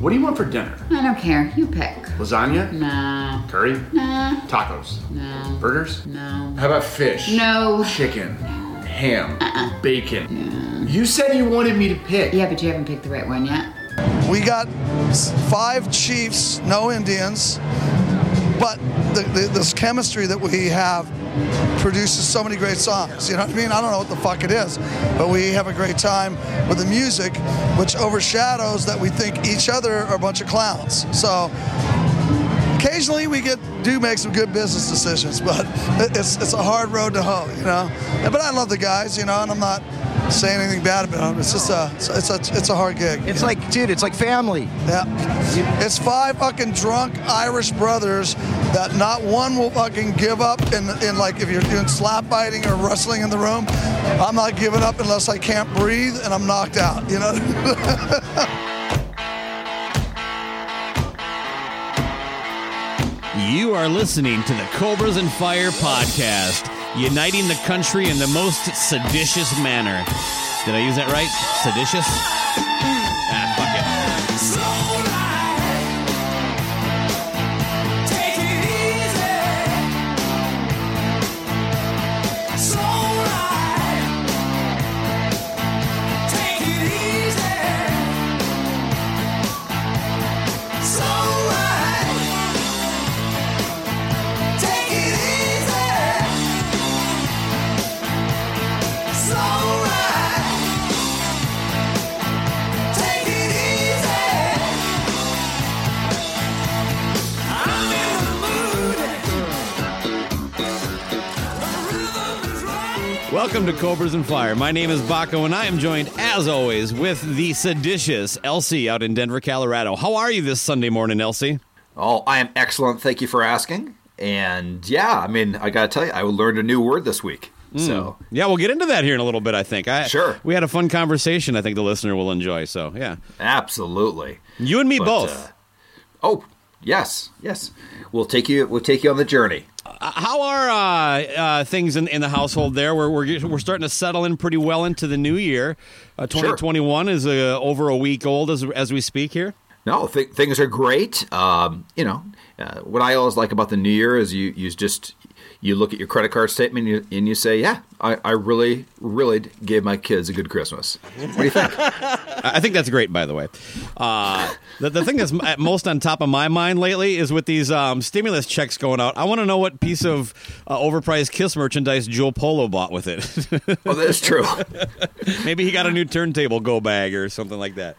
What do you want for dinner? I don't care. You pick. Lasagna? No. Curry? Nah. Tacos? No. Burgers? No. How about fish? No. Chicken? Ham? Uh-uh. Bacon? You said you wanted me to pick. Yeah, but you haven't picked the right one yet. We got five chiefs, no Indians, but the, the, this chemistry that we have produces so many great songs. You know what I mean? I don't know what the fuck it is, but we have a great time with the music, which overshadows that we think each other are a bunch of clowns. So occasionally we get do make some good business decisions, but it's it's a hard road to hoe, you know. But I love the guys, you know, and I'm not saying anything bad about them. It's just a it's a it's a hard gig. It's like, dude, it's like family. Yeah. It's five fucking drunk Irish brothers that not one will fucking give up in, in like if you're doing slap fighting or wrestling in the room. I'm not giving up unless I can't breathe and I'm knocked out, you know? You are listening to the Cobras and Fire podcast, uniting the country in the most seditious manner. Did I use that right? Seditious? Welcome to Cobras and Fire. My name is Baco, and I am joined, as always, with the seditious Elsie out in Denver, Colorado. How are you this Sunday morning, Elsie? Oh, I am excellent. Thank you for asking. And yeah, I mean, I got to tell you, I learned a new word this week. So, Yeah, we'll get into that here in a little bit, I think. I, Sure. We had a fun conversation I think the listener will enjoy, so yeah. absolutely. You and me But, both. uh, oh, yes, yes. We'll take you. We'll take you on the journey. How are uh, uh, things in, in the household there? We're, we're, we're starting to settle in pretty well into the new year. Uh, 2021 is uh, over a week old as, as we speak here. No, th- things are great. Um, you know, uh, what I always like about the new year is you you just you look at your credit card statement and you, and you say, yeah, I, I really really gave my kids a good Christmas. What do you think? I think that's great, by the way. Uh, the, the thing that's at most on top of my mind lately is with these um, stimulus checks going out. I want to know what piece of uh, overpriced Kiss merchandise Joe Polo bought with it. oh, that's true. Maybe he got a new turntable go bag or something like that.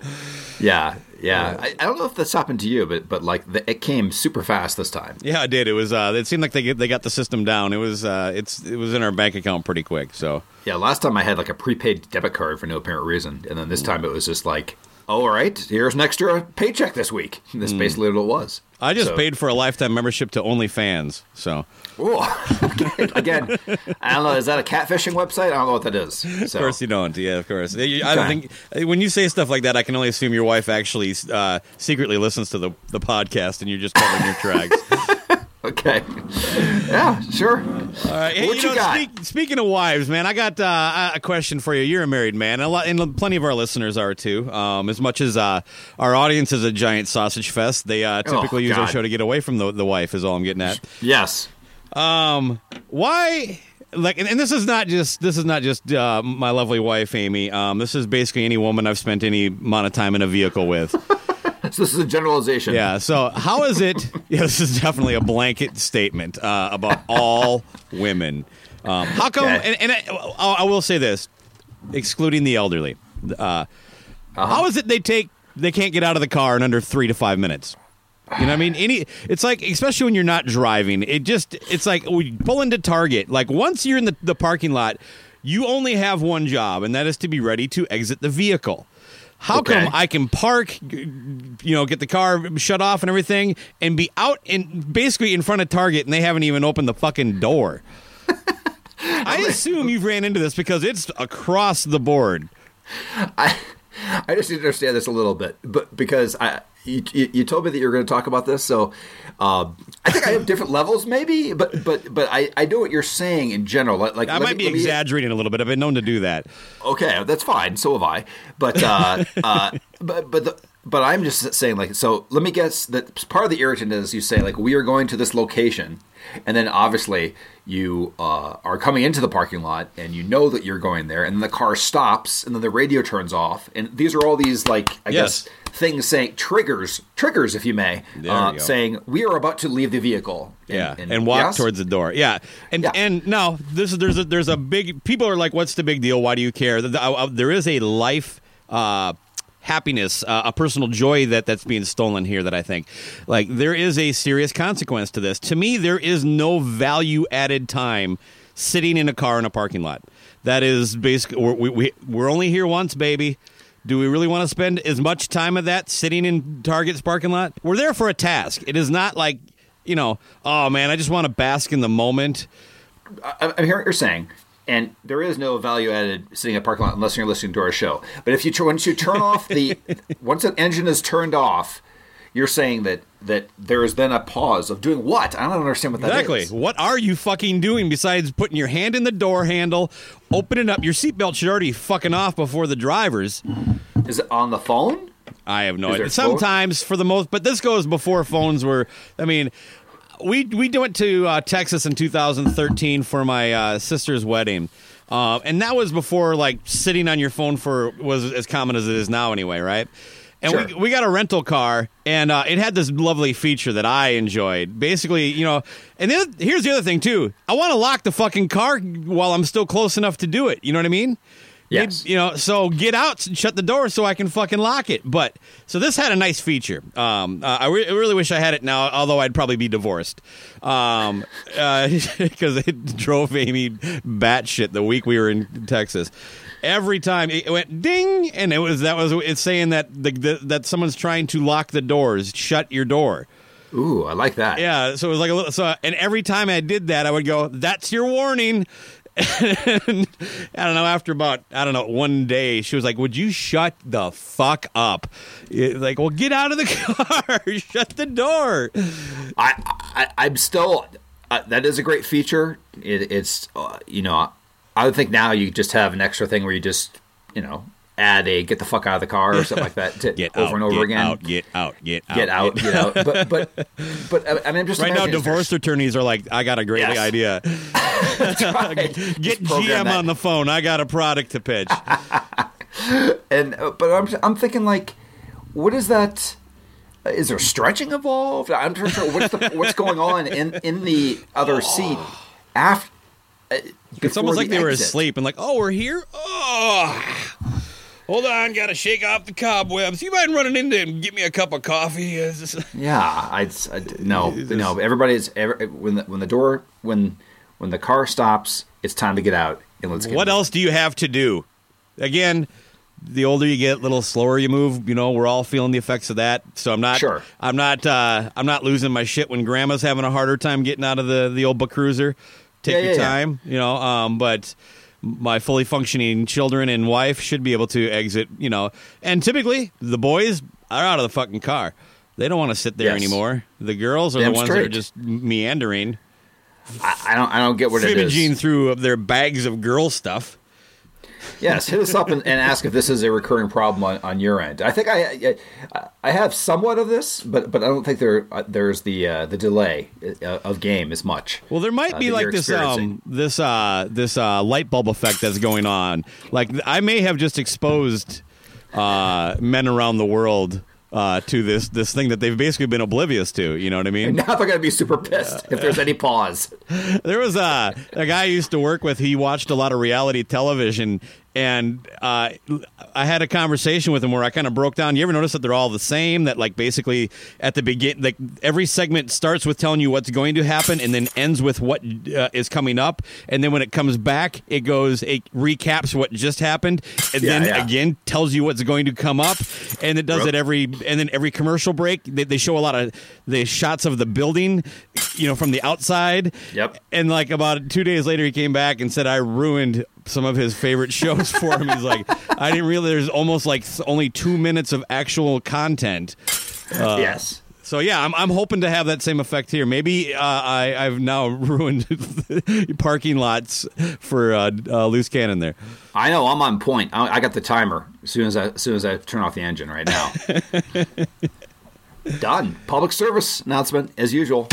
Yeah, yeah. I, I don't know if that's happened to you, but but like the, it came super fast this time. Yeah, I did. It was. Uh, it seemed like they they got the system down. It was. Uh, it's. It was in our bank account pretty quick. So Yeah, last time I had like a prepaid debit card for no apparent reason, and then this time it was just like, oh, all right, here's an extra paycheck this week. And that's basically what it was. I just So- paid for a lifetime membership to OnlyFans. So Ooh. Again, I don't know. Is that a catfishing website? I don't know what that is. So. of course you don't. Yeah, of course. I don't think when you say stuff like that, I can only assume your wife actually uh, secretly listens to the the podcast, and you're just covering your tracks. Okay. Yeah, sure. All right. Hey, What you know, got? speak, speaking of wives, man, I got uh, a question for you. You're a married man, a lot, and plenty of our listeners are too. Um, as much as uh, our audience is a giant sausage fest, they uh, typically use our Oh, show to get away from the, the wife. Is all I'm getting at. Yes. Um, why? Like, and, and this is not just this is not just uh, my lovely wife Amy. Um, this is basically any woman I've spent any amount of time in a vehicle with. So this is a generalization. Yeah. So how is it? Yeah, this is definitely a blanket statement uh, about all women. Um, how come? Okay. And, and I, I will say this, excluding the elderly. Uh, how is it they take they can't get out of the car in under three to five minutes? You know what I mean? Any it's like especially when you're not driving, it just it's like we pull into Target. Like once you're in the, the parking lot, you only have one job, and that is to be ready to exit the vehicle. How Okay. come I can park, you know, get the car shut off and everything, and be out in basically in front of Target, and they haven't even opened the fucking door? I assume you've ran into this because it's across the board. I I just need to understand this a little bit, but because I you, you, you told me that you were going to talk about this, so um, I think I have different levels, maybe, but but but I, I know what you're saying in general. Like, like I might me- be let me- exaggerating a little bit. I've been known to do that. Okay, that's fine. So have I. But uh, uh, but but the, but I'm just saying, like, so let me guess that part of the irritant is you say, like, we are going to this location, and then obviously you uh, are coming into the parking lot and you know that you're going there, and then the car stops, and then the radio turns off, and these are all these, like, I Yes. guess, things saying triggers, triggers, if you may, uh, you saying we are about to leave the vehicle. Yeah, and, walk yes? towards the door. Yeah, and Yeah. and no, this is there's a there's a big. People are like, "What's the big deal? Why do you care?" Uh, there is a life. Uh, happiness uh, a personal joy that that's being stolen here that i think like there is a serious consequence to this to me there is no value added time sitting in a car in a parking lot that is basically we're, we, we, we're only here once baby do we really want to spend as much time of that sitting in Target's parking lot? We're there for a task. It is not like, you know, oh man, I just want to bask in the moment. I'm hearing what you're saying, and there is no value added sitting in a parking lot unless you're listening to our show. But if you once you turn off the once an engine is turned off, you're saying that that there is then a pause of doing what? I don't understand what that is. Exactly. What are you fucking doing besides putting your hand in the door handle, opening up? Your seatbelt should already fucking off before the drivers. Is it on the phone? I have no Is idea. there phone? Sometimes, for the most, but this goes before phones were. I mean, we we went to uh, Texas in 2013 for my uh, sister's wedding, uh, and that was before like sitting on your phone for was as common as it is now, anyway, right? And we, we got a rental car, and uh, it had this lovely feature that I enjoyed. Basically, you know, and then here's the other thing too. I want to lock the fucking car while I'm still close enough to do it. You know what I mean? Yes. You know, so get out and shut the door so I can fucking lock it. But so this had a nice feature. Um, uh, I, re- I really wish I had it now, although I'd probably be divorced. Um, because it drove Amy batshit the week we were in Texas. Every time it went ding, and it was that was it's saying that the, the, that someone's trying to lock the doors. Shut your door. Ooh, I like that. Yeah, so it was like a little. So, and every time I did that, I would go, "That's your warning." And I don't know. After about I don't know one day, she was like, "Would you shut the fuck up?" It- like, well, get out of the car, shut the door. I, I I'm still uh, that is a great feature. It, it's uh, you know I would think now you just have an extra thing where you just you know add a get the fuck out of the car or something like that to, Get over out, and over get again. Out, get out, get out, get out, get out. But but but I mean, I'm just Right now, divorce attorneys are like, "I got a great Yes. idea. right. Get GM that. on the phone. I got a product to pitch." And uh, but I'm I'm thinking like, what is that? uh, there stretching involved? I'm not sure what's the, what's going on in in the other seat after. Uh, It's almost like they were asleep and like, "Oh, we're here. Oh, hold on, got to shake off the cobwebs. You mind running in there and get me a cup of coffee?" Yeah, I, I no no. Everybody's every, when the when the door when when the car stops, it's time to get out and let's get What else do you have to do? Again, the older you get, a little slower you move. You know, we're all feeling the effects of that. So I'm not. Sure. I'm not. Uh, I'm not losing my shit when Grandma's having a harder time getting out of the the old book cruiser. Take Yeah, your yeah, yeah. time. You know. Um, but my fully functioning children and wife should be able to exit. You know, and typically the boys are out of the fucking car. They don't want to sit there Yes. anymore. The girls are Damn the ones that are just meandering, I, I don't I don't get what it is. through their bags of girl stuff. Yes, hit us up and, and ask if this is a recurring problem on, on your end. I think I, I I have somewhat of this, but but I don't think there uh, there's the uh, the delay uh, of game as much. Well, there might uh, be like this um this uh this uh light bulb effect that's going on. Like I may have just exposed uh men around the world uh to this this thing that they've basically been oblivious to, you know what I mean? Now they're gonna be super pissed if there's any pause. There was a a guy I used to work with. He watched a lot of reality television, and uh, I had a conversation with him where I kind of broke down. You ever notice that they're all the same? That like basically at the begin, like every segment starts with telling you what's going to happen, and then ends with what uh, is coming up, and then when it comes back, it goes it recaps what just happened, and Yeah, then yeah. again tells you what's going to come up, and it does it every and then every commercial break they, they show a lot of the shots of the building, you know, from the outside. Yep. And like about two days later, he came back and said I ruined some of his favorite shows for him. He's like, I didn't realize there's almost like only two minutes of actual content. Uh, yes. So yeah, I'm, I'm hoping to have that same effect here. Maybe uh, I, I've now ruined parking lots for uh, uh, loose cannon there. I know I'm on point. I, I got the timer As soon as I, as soon as I turn off the engine right now. Done. Public service announcement as usual.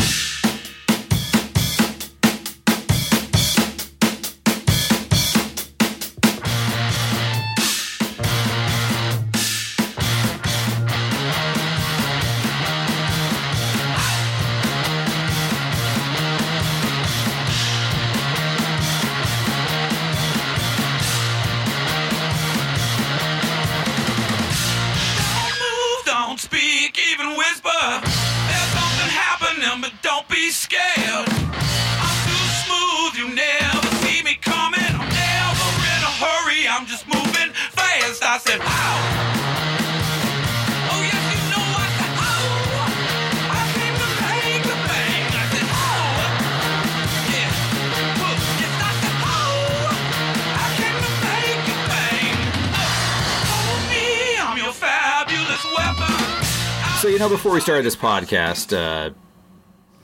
Started this podcast, uh,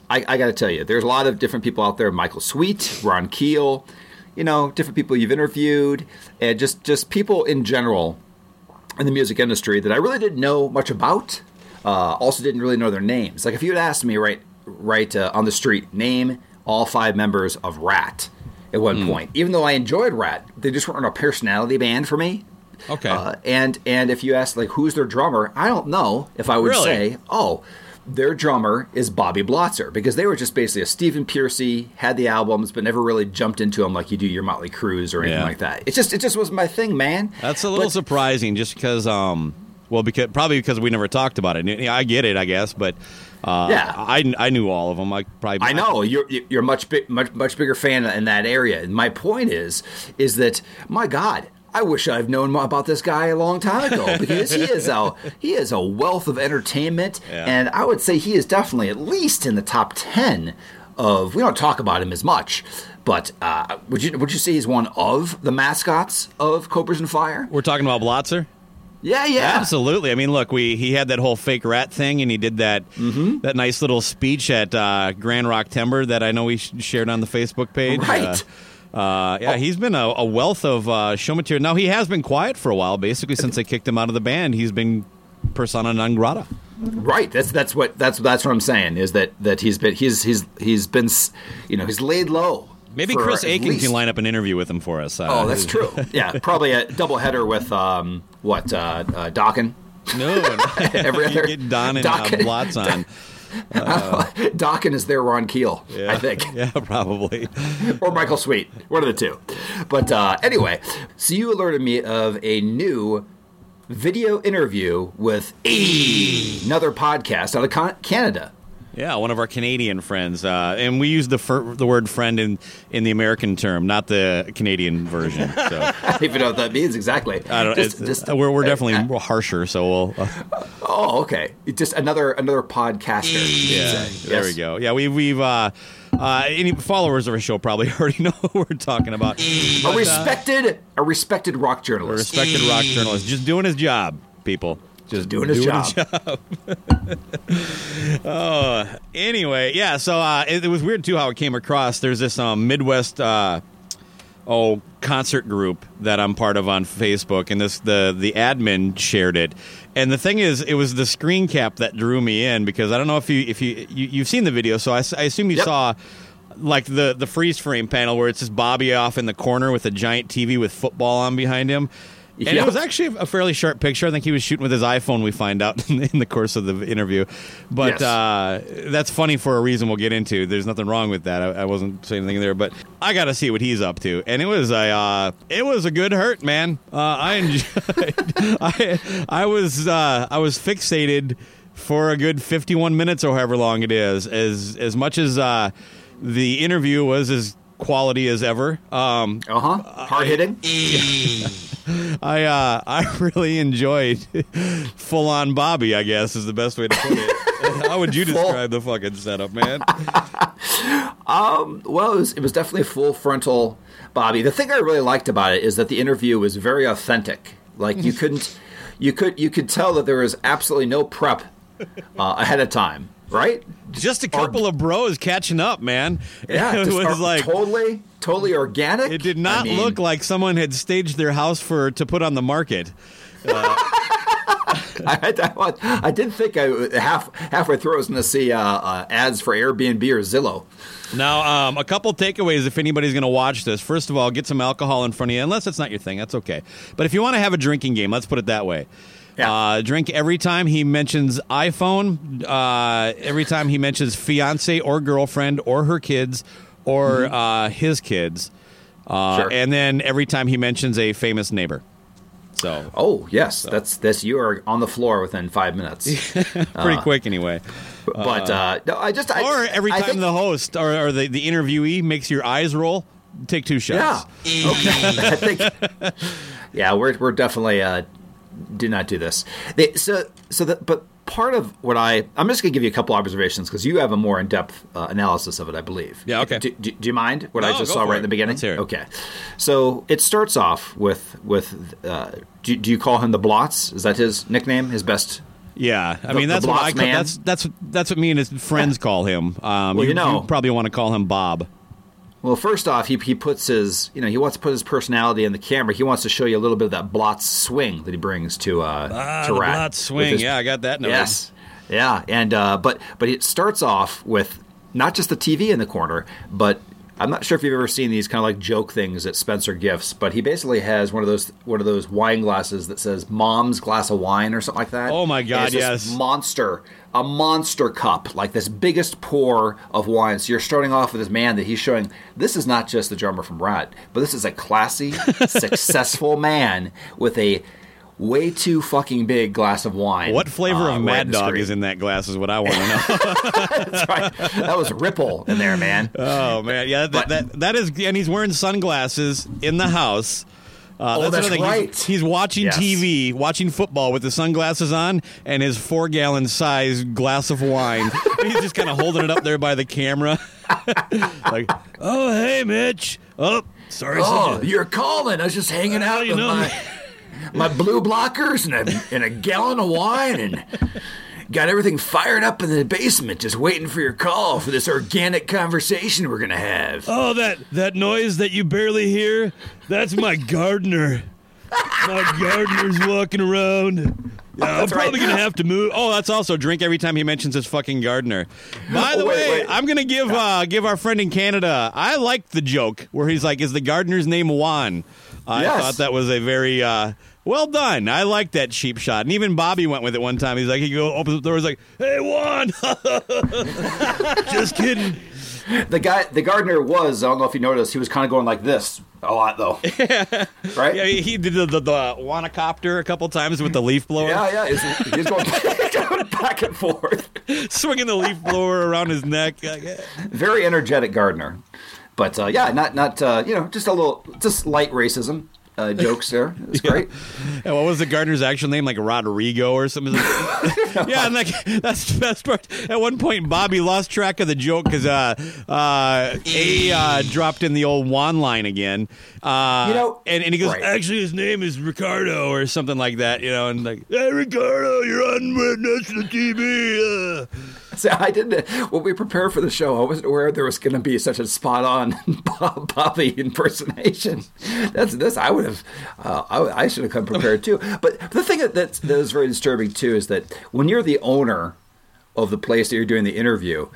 I, I got to tell you, there's a lot of different people out there. Michael Sweet, Ron Keel, you know, different people you've interviewed, and just just people in general in the music industry that I really didn't know much about. Uh, also, didn't really know their names. Like if you had asked me right right uh, on the street, name all five members of Ratt at one point, even though I enjoyed Ratt, they just weren't a personality band for me. Okay. Uh, and and if you ask like who's their drummer, I don't know if I would Really? say, oh, their drummer is Bobby Blotzer because they were just basically a Stephen Pearcy, had the albums, but never really jumped into them like you do your Motley Crues or anything Yeah. like that. It just it just was my thing, man. That's a little But- surprising, just because, um, well, because probably because we never talked about it. Yeah, I get it, I guess, but uh, Yeah. I, I knew all of them. I probably I know you're you're much big, much much bigger fan in that area. And my point is is that my God, I wish I've known more about this guy a long time ago because he is a he is a wealth of entertainment, Yeah. and I would say he is definitely at least in the top ten of. We don't talk about him as much. But uh, would you would you say he's one of the mascots of Cobras and Fire? We're talking about Blotzer. Yeah, yeah, Absolutely. I mean, look, we he had that whole fake rat thing, and he did that Mm-hmm. that nice little speech at uh, Grand Rock Timber that I know we shared on the Facebook page. Right. Uh, uh, yeah, he's been a, a wealth of uh, show material. Now he has been quiet for a while, basically since they kicked him out of the band. He's been persona non grata. Right. That's that's what that's that's what I'm saying is that that he's been he's he's he's been s- you know he's laid low. Maybe Chris Akin least- can line up an interview with him for us. Uh, Oh, that's true. Yeah, probably a double header with um what uh, uh Dokken. No, Every other- get Don and uh, Doc- Blotz on. Dokken is their Ron Keel, I think, Yeah, probably. or Michael Sweet, one of the two. But uh, anyway, so you alerted me of a new video interview with another podcast out of Canada. Yeah, one of our Canadian friends, uh, and we use the fir- the word "friend" in in the American term, not the Canadian version. So I don't even know what that means exactly. Just- just- we're we're uh, definitely uh, harsher. So we'll. Uh, Oh, okay. Just another another podcaster. yeah, there we go. Yeah, we we've. Uh, uh, any followers of our show probably already know what we're talking about. A respected a respected rock journalist. A respected rock journalist, just doing his job, people. Just doing his job. oh, anyway, yeah. So uh, it, it was weird too how it came across. There's this um, Midwest uh, oh concert group that I'm part of on Facebook, and this the the admin shared it. And the thing is, it was the screen cap that drew me in because I don't know if you if you, you you've seen the video, so I assume you Yep. saw like the the freeze frame panel where it's just Bobby off in the corner with a giant TV with football on behind him. And it was actually a fairly sharp picture. I think he was shooting with his iPhone. We find out in the course of the interview, but Yes. uh, that's funny for a reason we'll get into. There's nothing wrong with that. I, I wasn't saying anything there, but I got to see what he's up to. And it was a uh, it was a good hurt, man. Uh, I enjoyed. I I was uh, I was fixated for a good 51 minutes or however long it is. As as much as uh, the interview was as quality as ever. Um, Uh huh. Hard hitting. I uh, I really enjoyed full on Bobby. I guess is the best way to put it. How would you Full- describe the fucking setup, man? um, Well, it was, it was definitely full frontal Bobby. The thing I really liked about it is that the interview was very authentic. Like you couldn't, you could you could tell that there was absolutely no prep uh, ahead of time, right? Just a couple of bros catching up, man. Yeah, it was or- like totally totally organic. it did I not mean, look like someone had staged their house for to put on the market. I, had to- I did think I half halfway through I was going to see uh, uh, ads for Airbnb or Zillow. Now, um, a couple takeaways if anybody's going to watch this. First of all, get some alcohol in front of you, unless it's not your thing. That's okay. But if you want to have a drinking game, let's put it that way. Yeah. Uh, drink every time he mentions iPhone, uh, every time he mentions fiance or girlfriend or her kids or uh, his kids, uh, Mm-hmm. Sure. and then every time he mentions a famous neighbor. So Oh yes, that's that's you are on the floor within five minutes. pretty quick anyway. but uh, no, I just I, Or every I time think- the host or, or the, the interviewee makes your eyes roll, take two shots. yeah okay I think yeah we're we're definitely do not do this. They, so so that but part of what I I'm just gonna give you a couple observations because you have a more in depth uh, analysis of it I believe. Yeah, okay. Do, do, do you mind what I just saw right it. in the beginning? Let's hear it. Okay, so it starts off with with uh, do, do you call him the Blots? Is that his nickname? His best Yeah, I The- mean that's what I call, that's that's that's what me and his friends call him. Um, Well, you know- probably want to call him Bob. Well, first off, he, he puts his you know he wants to put his personality in the camera. He wants to show you a little bit of that Blotz swing that he brings to uh Ah, to Ratt Blotz swing. his- Yeah, I got that noted. Yes, yeah, and uh, but but it starts off with not just the TV in the corner, but I'm not sure if you've ever seen these kind of like joke things at Spencer Gifts, but he basically has one of those one of those wine glasses that says "Mom's glass of wine" or something like that. Oh, my God, it's this yes. monster, a monster cup, like this biggest pour of wine. So you're starting off with this man that he's showing. This is not just the drummer from Ratt, but this is a classy, successful man with a way too fucking big glass of wine. What flavor uh, of Mad the Dog is in that glass? Is what I want to know. That's right. That was Ripple in there, man. oh man, yeah, that, But- that that is, and he's wearing sunglasses in the house. Uh, Oh, that's another thing. He's- right. He's, watching Yes. TV, watching football with the sunglasses on and his four gallon size glass of wine. he's just kind of holding it up there by the camera, like, "Oh hey, Mitch. Oh, sorry, Oh, a- you're calling. I was just hanging out with know my, my blue blockers and a, and a gallon of wine and got everything fired up in the basement just waiting for your call for this organic conversation we're going to have. Oh, that that noise that you barely hear? That's my gardener. My gardener's walking around. Yeah, I'm That's right. probably gonna have to move. Oh, that's also drink every time he mentions his fucking gardener. By the Oh, wait, way, wait. I'm gonna give uh, give our friend in Canada. I liked the joke where he's like, "Is the gardener's name Juan?" I Yes. thought that was a very uh, well done. I like that cheap shot, and even Bobby went with it one time. He's like, he go opens the door, he's like, "Hey, Juan." Just kidding. The guy, the gardener was, I don't know if you noticed, he was kind of going like this a lot though. right? Yeah, he did the, the, the Wanacopter a couple times with the leaf blower. Yeah, yeah. He's, going, going back and forth. swinging the leaf blower around his neck. Very energetic gardener. But uh, yeah, not not uh, you know just a little just light racism uh, jokes there. It's great. And what was the gardener's actual name? Like Rodrigo or something? yeah, and like that's the best part. At one point, Bobby lost track of the joke because uh, uh, A uh, dropped in the old Juan line again. Uh, You know- and, and he goes, Right. actually, his name is Ricardo or something like that, you know, and like, hey, Ricardo, you're on national TV. Uh. So I didn't. When we prepared for the show, I wasn't aware there was going to be such a spot on Bobby impersonation. That's this. I would have. Uh, I, I should have come prepared too. But the thing that that's, very disturbing too is that when you're the owner of the place that you're doing the interview,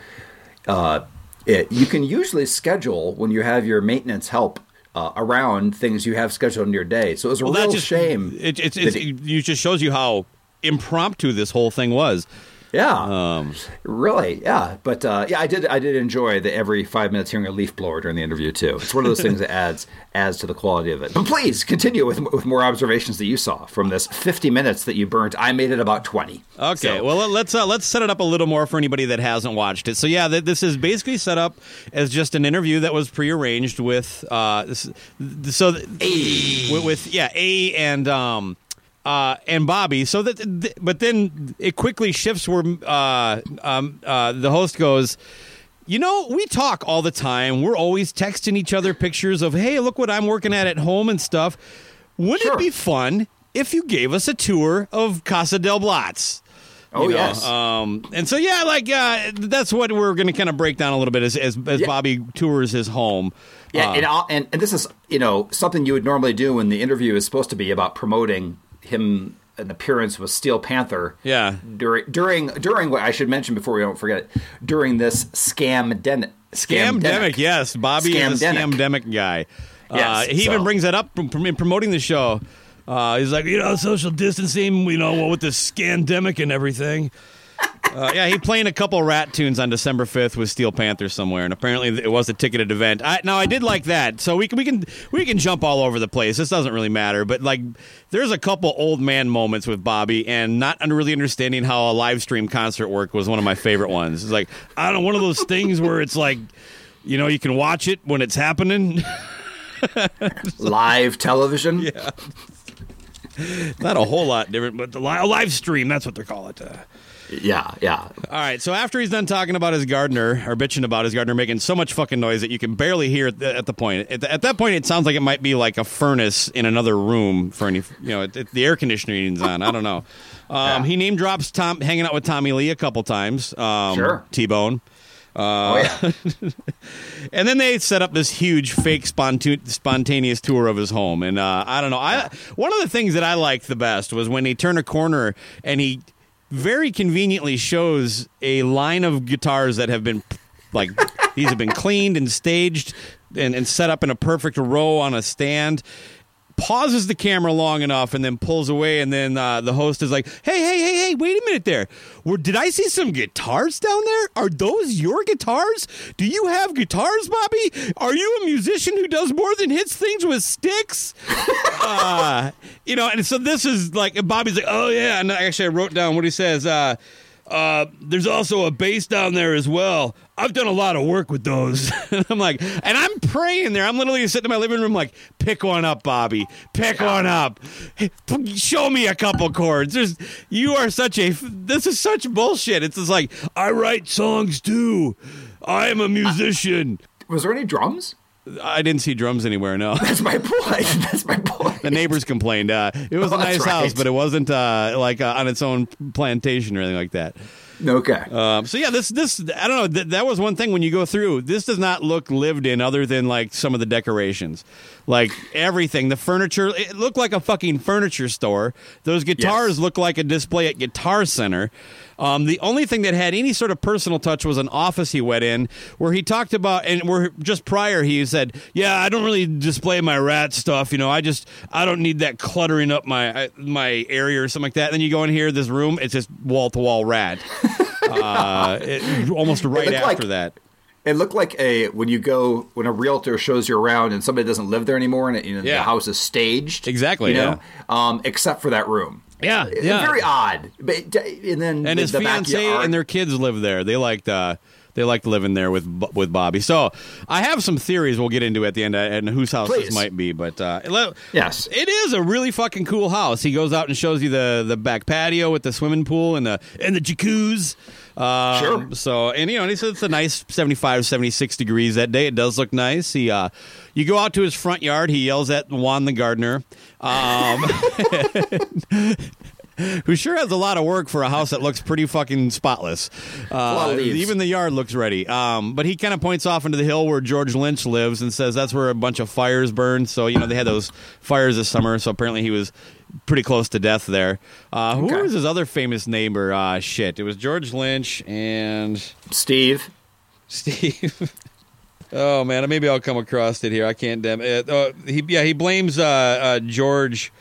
uh, it, you can usually schedule when you have your maintenance help. Uh, around things you have scheduled in your day, so it was a Well, real just shame. It, it's, that it's, he- it just shows you how impromptu this whole thing was. Yeah, Um, really, yeah. But uh, yeah, I did. I did enjoy the every five minutes hearing a leaf blower during the interview too. It's one of those things that adds adds to the quality of it. But please continue with with more observations that you saw from this fifty minutes that you burnt. I made it about twenty. Okay, So- well let's uh, let's set it up a little more for anybody that hasn't watched it. So yeah, th- this is basically set up as just an interview that was prearranged with uh, this, so th- with, with yeah A and um uh and Bobby. So that th- but then it quickly shifts where uh um uh the host goes. You know, we talk all the time. We're always texting each other pictures of, hey, look what I'm working at at home and stuff. Wouldn't Sure. it be fun if you gave us a tour of Casa del Blotz? Oh, You know, yes. Um, and so yeah, like uh, that's what we're going to kind of break down a little bit as as, as Yeah. Bobby tours his home. Yeah, Uh, and, and and this is you know something you would normally do when the interview is supposed to be about promoting him an appearance with Steel Panther. Yeah. During during during what I should mention before we don't forget it during this scam den Scamdemic, yes. Bobby is a Scamdemic. scamdemic guy. uh, Yes, he even brings that up in promoting the show. Uh, he's like, you know, social distancing, you know, what with the scandemic and everything. Uh, yeah, he playing a couple Ratt tunes on December fifth with Steel Panther somewhere, and apparently it was a ticketed event. I, now I did like that, so we can we can we can jump all over the place. This doesn't really matter, but like, there's a couple old man moments with Bobby, and not really understanding how a live stream concert worked was one of my favorite ones. It's like I don't know, one of those things where it's like, you know, you can watch it when it's happening. live television. Yeah. not a whole lot different, but the li- a live stream, that's what they call it. Uh, yeah, yeah. All right, so after he's done talking about his gardener or bitching about his gardener making so much fucking noise that you can barely hear it at the point. At, the- at that point, it sounds like it might be like a furnace in another room for any, you know, it, it- the air conditioning's on. I don't know. Um, Yeah. He name drops Tom hanging out with Tommy Lee a couple times. Um, Sure. T Bone. oh yeah. And then they set up this huge fake spontu- spontaneous tour of his home. And uh, I don't know. I one of the things that I liked the best was when he turned a corner and he very conveniently shows a line of guitars that have been like these have been cleaned and staged and, and set up in a perfect row on a stand. Pauses the camera long enough and then pulls away, and then uh, the host is like, "Hey, hey, hey, hey! Wait a minute there. Where, did I see some guitars down there? Are those your guitars? Do you have guitars, Bobby? Are you a musician who does more than hits things with sticks?" uh, you know, and so this is like Bobby's like, "Oh yeah," and actually I wrote down what he says. Uh, uh, there's also a bass down there as well. I've done a lot of work with those. I'm like, and I'm praying there. I'm literally sitting in my living room, like, pick one up, Bobby. Pick one up. Show me a couple chords. There's, you are such a. This is such bullshit. It's just like I write songs too. I am a musician. Was there any drums? I didn't see drums anywhere. No. That's my point. That's my point. The neighbors complained. Uh, it was a Oh, that's nice house, but it wasn't uh, like uh, on its own plantation or anything like that. Okay. Um, so yeah, this this I don't know. Th- that was one thing when you go through. This does not look lived in, other than like some of the decorations, like everything. The furniture it looked like a fucking furniture store. Those guitars Yes. look like a display at Guitar Center. Um, the only thing that had any sort of personal touch was an office he went in where he talked about, and where just prior he said, "Yeah, I don't really display my Ratt stuff. You know, I just I don't need that cluttering up my my area or something like that." And then you go in here, this room, it's just wall to wall Ratt. uh, it, almost right looked after like- that. It looked like a when you go when a realtor shows you around and somebody doesn't live there anymore and, it, you know, Yeah. the house is staged. Exactly, You know, um, except for that room. Yeah, It's yeah. Very odd. But and then and the, his the fiance backyard- and their kids live there. They liked uh, they liked living there with with Bobby. So I have some theories we'll get into at the end uh, and whose house this might be. But uh, Yes. it is a really fucking cool house. He goes out and shows you the the back patio with the swimming pool and the and the jacuzzi. Um, Sure. So and you know and he said it's a nice 75, 76 degrees that day. It does look nice. He uh, you go out to his front yard. He yells at Juan the gardener. Um, who sure has a lot of work for a house that looks pretty fucking spotless. Uh, even the yard looks ready. Um, but he kind of points off into the hill where George Lynch lives and says that's where a bunch of fires burned. So you know they had those fires this summer. So apparently he was pretty close to death there. Uh, Who Okay. was his other famous neighbor? Uh, shit, it was George Lynch and Steve. Steve. oh man, maybe I'll come across it here. I can't. Damn it. Uh, he yeah he blames uh, uh, George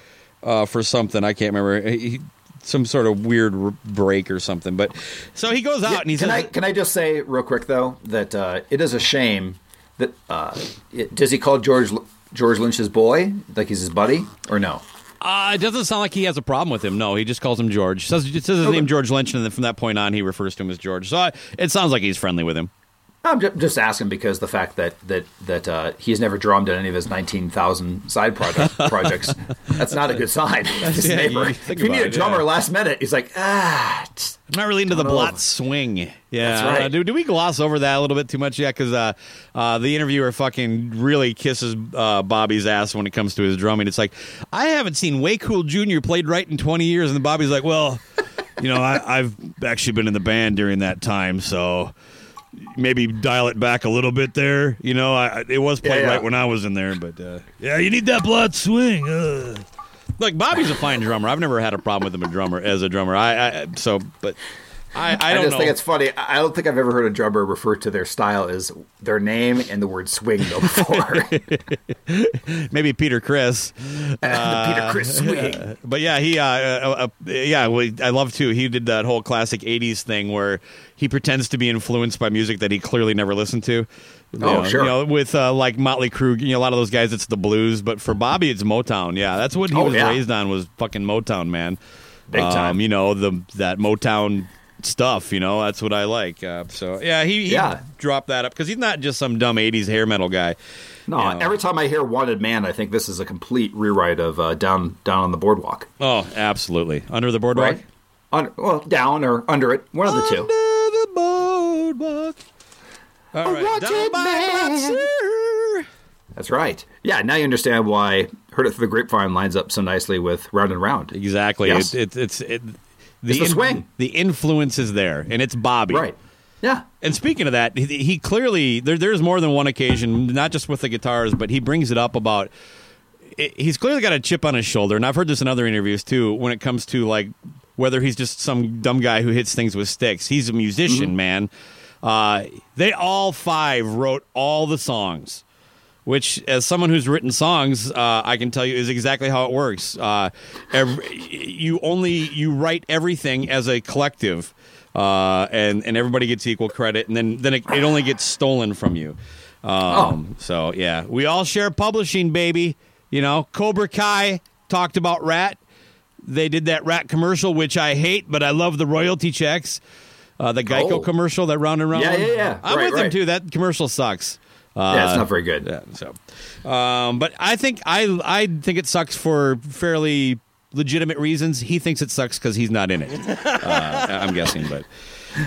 uh, for something. I can't remember. He, some sort of weird r- break or something. But so he goes out and he's. can says, I can I just say real quick though that uh, it is a shame that uh, it, does he call George George Lynch's boy like he's his buddy or no? Uh, it doesn't sound like he has a problem with him. No, he just calls him George. Says, says his name George Lynch, and then from that point on, he refers to him as George. So I, it sounds like he's friendly with him. I'm just asking because the fact that that that uh, he's never drummed in any of his nineteen thousand side project, projects that's not a good sign. His Yeah, neighbor. you If you need a it, drummer yeah. last minute, he's like ah. tsk." I'm not really into the Blotz swing. Yeah, That's right. Uh, do, do we gloss over that a little bit too much yet? Because uh, uh, the interviewer fucking really kisses uh, Bobby's ass when it comes to his drumming. It's like I haven't seen Way Cool Jr. played right in 20 years, and Bobby's like, well, you know, I, I've actually been in the band during that time, so maybe dial it back a little bit there. You know, I, I- it was played Yeah, yeah. right when I was in there, but uh, yeah, you need that blood swing. Uh. Look, Bobby's a fine drummer. I've never had a problem with him a drummer as a drummer. I, I so, but I, I I, don't just know. think it's funny. I I don't think I've ever heard a drummer refer to their style as their name and the word swing though before. Maybe Peter Criss. the Peter Criss swing. But yeah, he, uh, uh, uh, yeah, well, I love too. He did that whole classic '80s thing where he pretends to be influenced by music that he clearly never listened to. You Oh, know, sure. You know, with uh, like Motley Crue, you know, a lot of those guys, it's the blues. But for Bobby, it's Motown. Yeah, that's what he Oh, was yeah. raised on was fucking Motown, man. Big time. Um, you know the that Motown stuff. You know, that's what I like. Uh, so yeah, he, he Yeah. dropped that up because he's not just some dumb '80s hair metal guy. No, You know. every time I hear "Wanted Man," I think this is a complete rewrite of uh, "Down Down on the Boardwalk." Oh, absolutely. Under the boardwalk. Right? Un- well, down or under it, one of the two. Under the boardwalk. All right. wanted man. That's right. Yeah, now you understand why "Heard It Through the Grapevine" lines up so nicely with "Round and Round." Exactly. Yes. It, it, it's it, the, It's the swing. The influence is there, and it's Bobby. Right. Yeah. And speaking of that, he, he clearly there, there's more than one occasion, not just with the guitars, but he brings it up about. He's clearly got a chip on his shoulder, and I've heard this in other interviews too. When it comes to like whether he's just some dumb guy who hits things with sticks, he's a musician, man. Uh, they all five wrote all the songs which as someone who's written songs uh, i can tell you is exactly how it works uh, every, you only you write everything as a collective uh, and and everybody gets equal credit and then then it, it only gets stolen from you um, so yeah we all share publishing baby you know cobra kai talked about Ratt they did that Ratt commercial which i hate but i love the royalty checks uh, the Geico Oh. commercial that round and round. Yeah, yeah, yeah. I'm Right, with them right. too. That commercial sucks. Uh, yeah, it's not very good. yeah, so, um, but I think I I think it sucks for fairly legitimate reasons. He thinks it sucks because he's not in it. uh, I'm guessing, but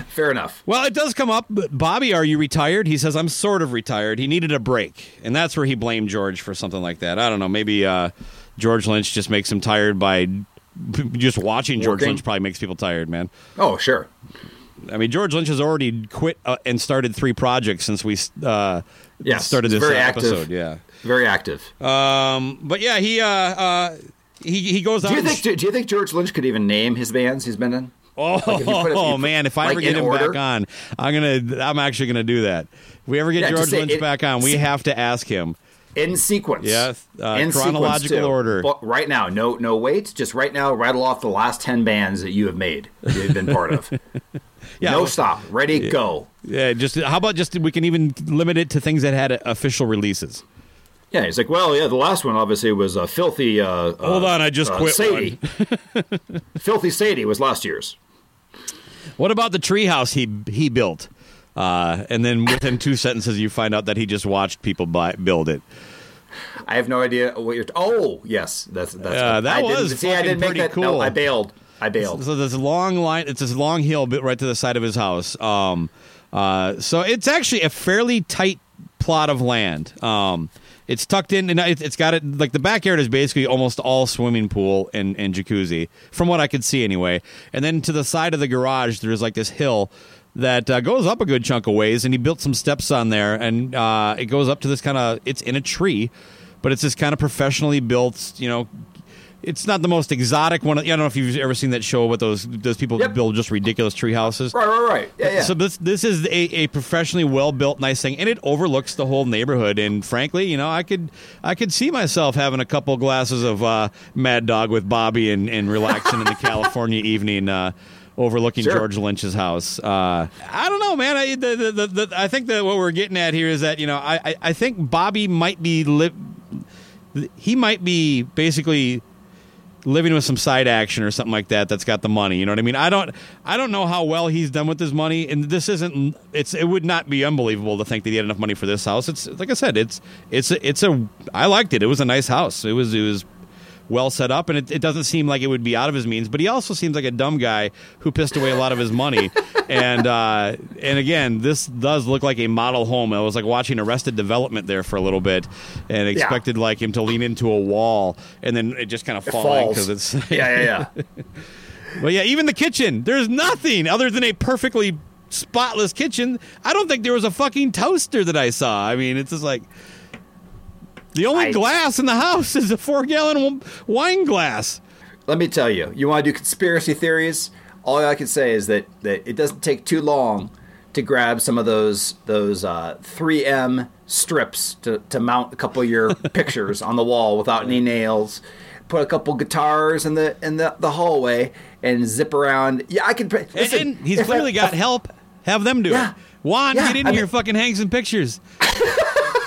Fair enough. well, it does come up. Bobby, are you retired? He says I'm sort of retired. He needed a break, and that's where he blamed George for something like that. I don't know. Maybe uh, George Lynch just makes him tired by just watching George Working. Lynch. Probably makes people tired, man. Oh, sure. I mean, George Lynch has already quit uh, and started three projects since we uh, Yes, started this very episode. active. Yeah. Very active. Um, but yeah, he uh, uh, he he goes out. do you think? Do, do you think George Lynch could even name his bands he's been in? oh, if put it- put- man, if I like, ever get him order? back on, I'm gonna I'm actually gonna do that. If we ever get Yeah, George Lynch it- back on, we have to ask him. In sequence. Yes, uh, in chronological order. But right now, no, no wait. Just right now, rattle off the last ten bands that you have made, that you've been part of. Yeah, no stop. Ready, go. Yeah, just how about just we can even limit it to things that had uh, official releases. Yeah, he's like, well, yeah, the last one obviously was uh, filthy. Uh, Hold uh, on, I just uh, quit Sadie. filthy Sadie was last year's. What about the treehouse he he built? Uh, and then within two sentences, you find out that he just watched people buy, build it. I have no idea what you're. T- oh, yes, that's that's. Yeah, that I was didn't, see. I didn't make that. cool. No, I bailed. I bailed. So there's a long line. It's this long hill bit right to the side of his house. Um, uh, so it's actually a fairly tight plot of land. Um, it's tucked in, and it, it's got it like the backyard is basically almost all swimming pool and, and jacuzzi, from what I could see anyway. And then to the side of the garage, there's like this hill that uh, goes up a good chunk of ways, and he built some steps on there, and uh, it goes up to this kind of. It's in a tree, but it's this kind of professionally built, you know. It's not the most exotic one. I don't know if you've ever seen that show with those those people Yep. build just ridiculous tree houses. Right, right, right. Yeah, yeah. So this this is a, a professionally well built nice thing, and it overlooks the whole neighborhood. And frankly, you know, I could I could see myself having a couple glasses of uh, Mad Dog with Bobby and, and relaxing in the California evening. Uh, Overlooking Sure. George Lynch's house. Uh, I don't know, man. I, the, the, the, the, I think that what we're getting at here is that you know I, I, I think Bobby might be li- he might be basically living with some side action or something like that that's got the money you know what i mean? I don't i don't know how well he's done with his money and this isn't it's it would not be unbelievable to think that he had enough money for this house. It's like i said it's it's a, it's a i liked it. It was a nice house. It was it was well set up and it, it doesn't seem like it would be out of his means but he also seems like a dumb guy who pissed away a lot of his money and uh and again this does look like a model home i was like watching arrested development there for a little bit and expected like him to lean into a wall and then it just kind of falling Falls. because it's yeah, yeah, yeah. but yeah, even the kitchen, there's nothing other than a perfectly spotless kitchen. I don't think there was a fucking toaster that I saw. I mean, it's just like The only I- glass in the house is a four gallon wine glass. Let me tell you, you want to do conspiracy theories? All I can say is that, that it doesn't take too long to grab some of those those uh, 3M strips to, to mount a couple of your pictures on the wall without any nails. Put a couple guitars in the in the, the hallway and zip around. Yeah, I can. Listen, and he's if I- clearly got help. Have them do Yeah. it. Juan, Yeah, get in I here, mean- fucking hang some pictures.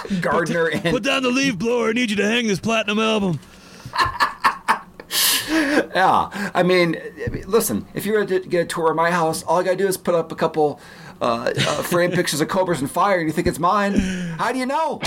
Gardner and Put down the leaf blower. I need you to hang this platinum album. Yeah, I mean, I mean, listen. If you were to get a tour of my house, all I gotta do is put up a couple uh, uh, framed pictures of cobras and fire, and you think it's mine. How do you know?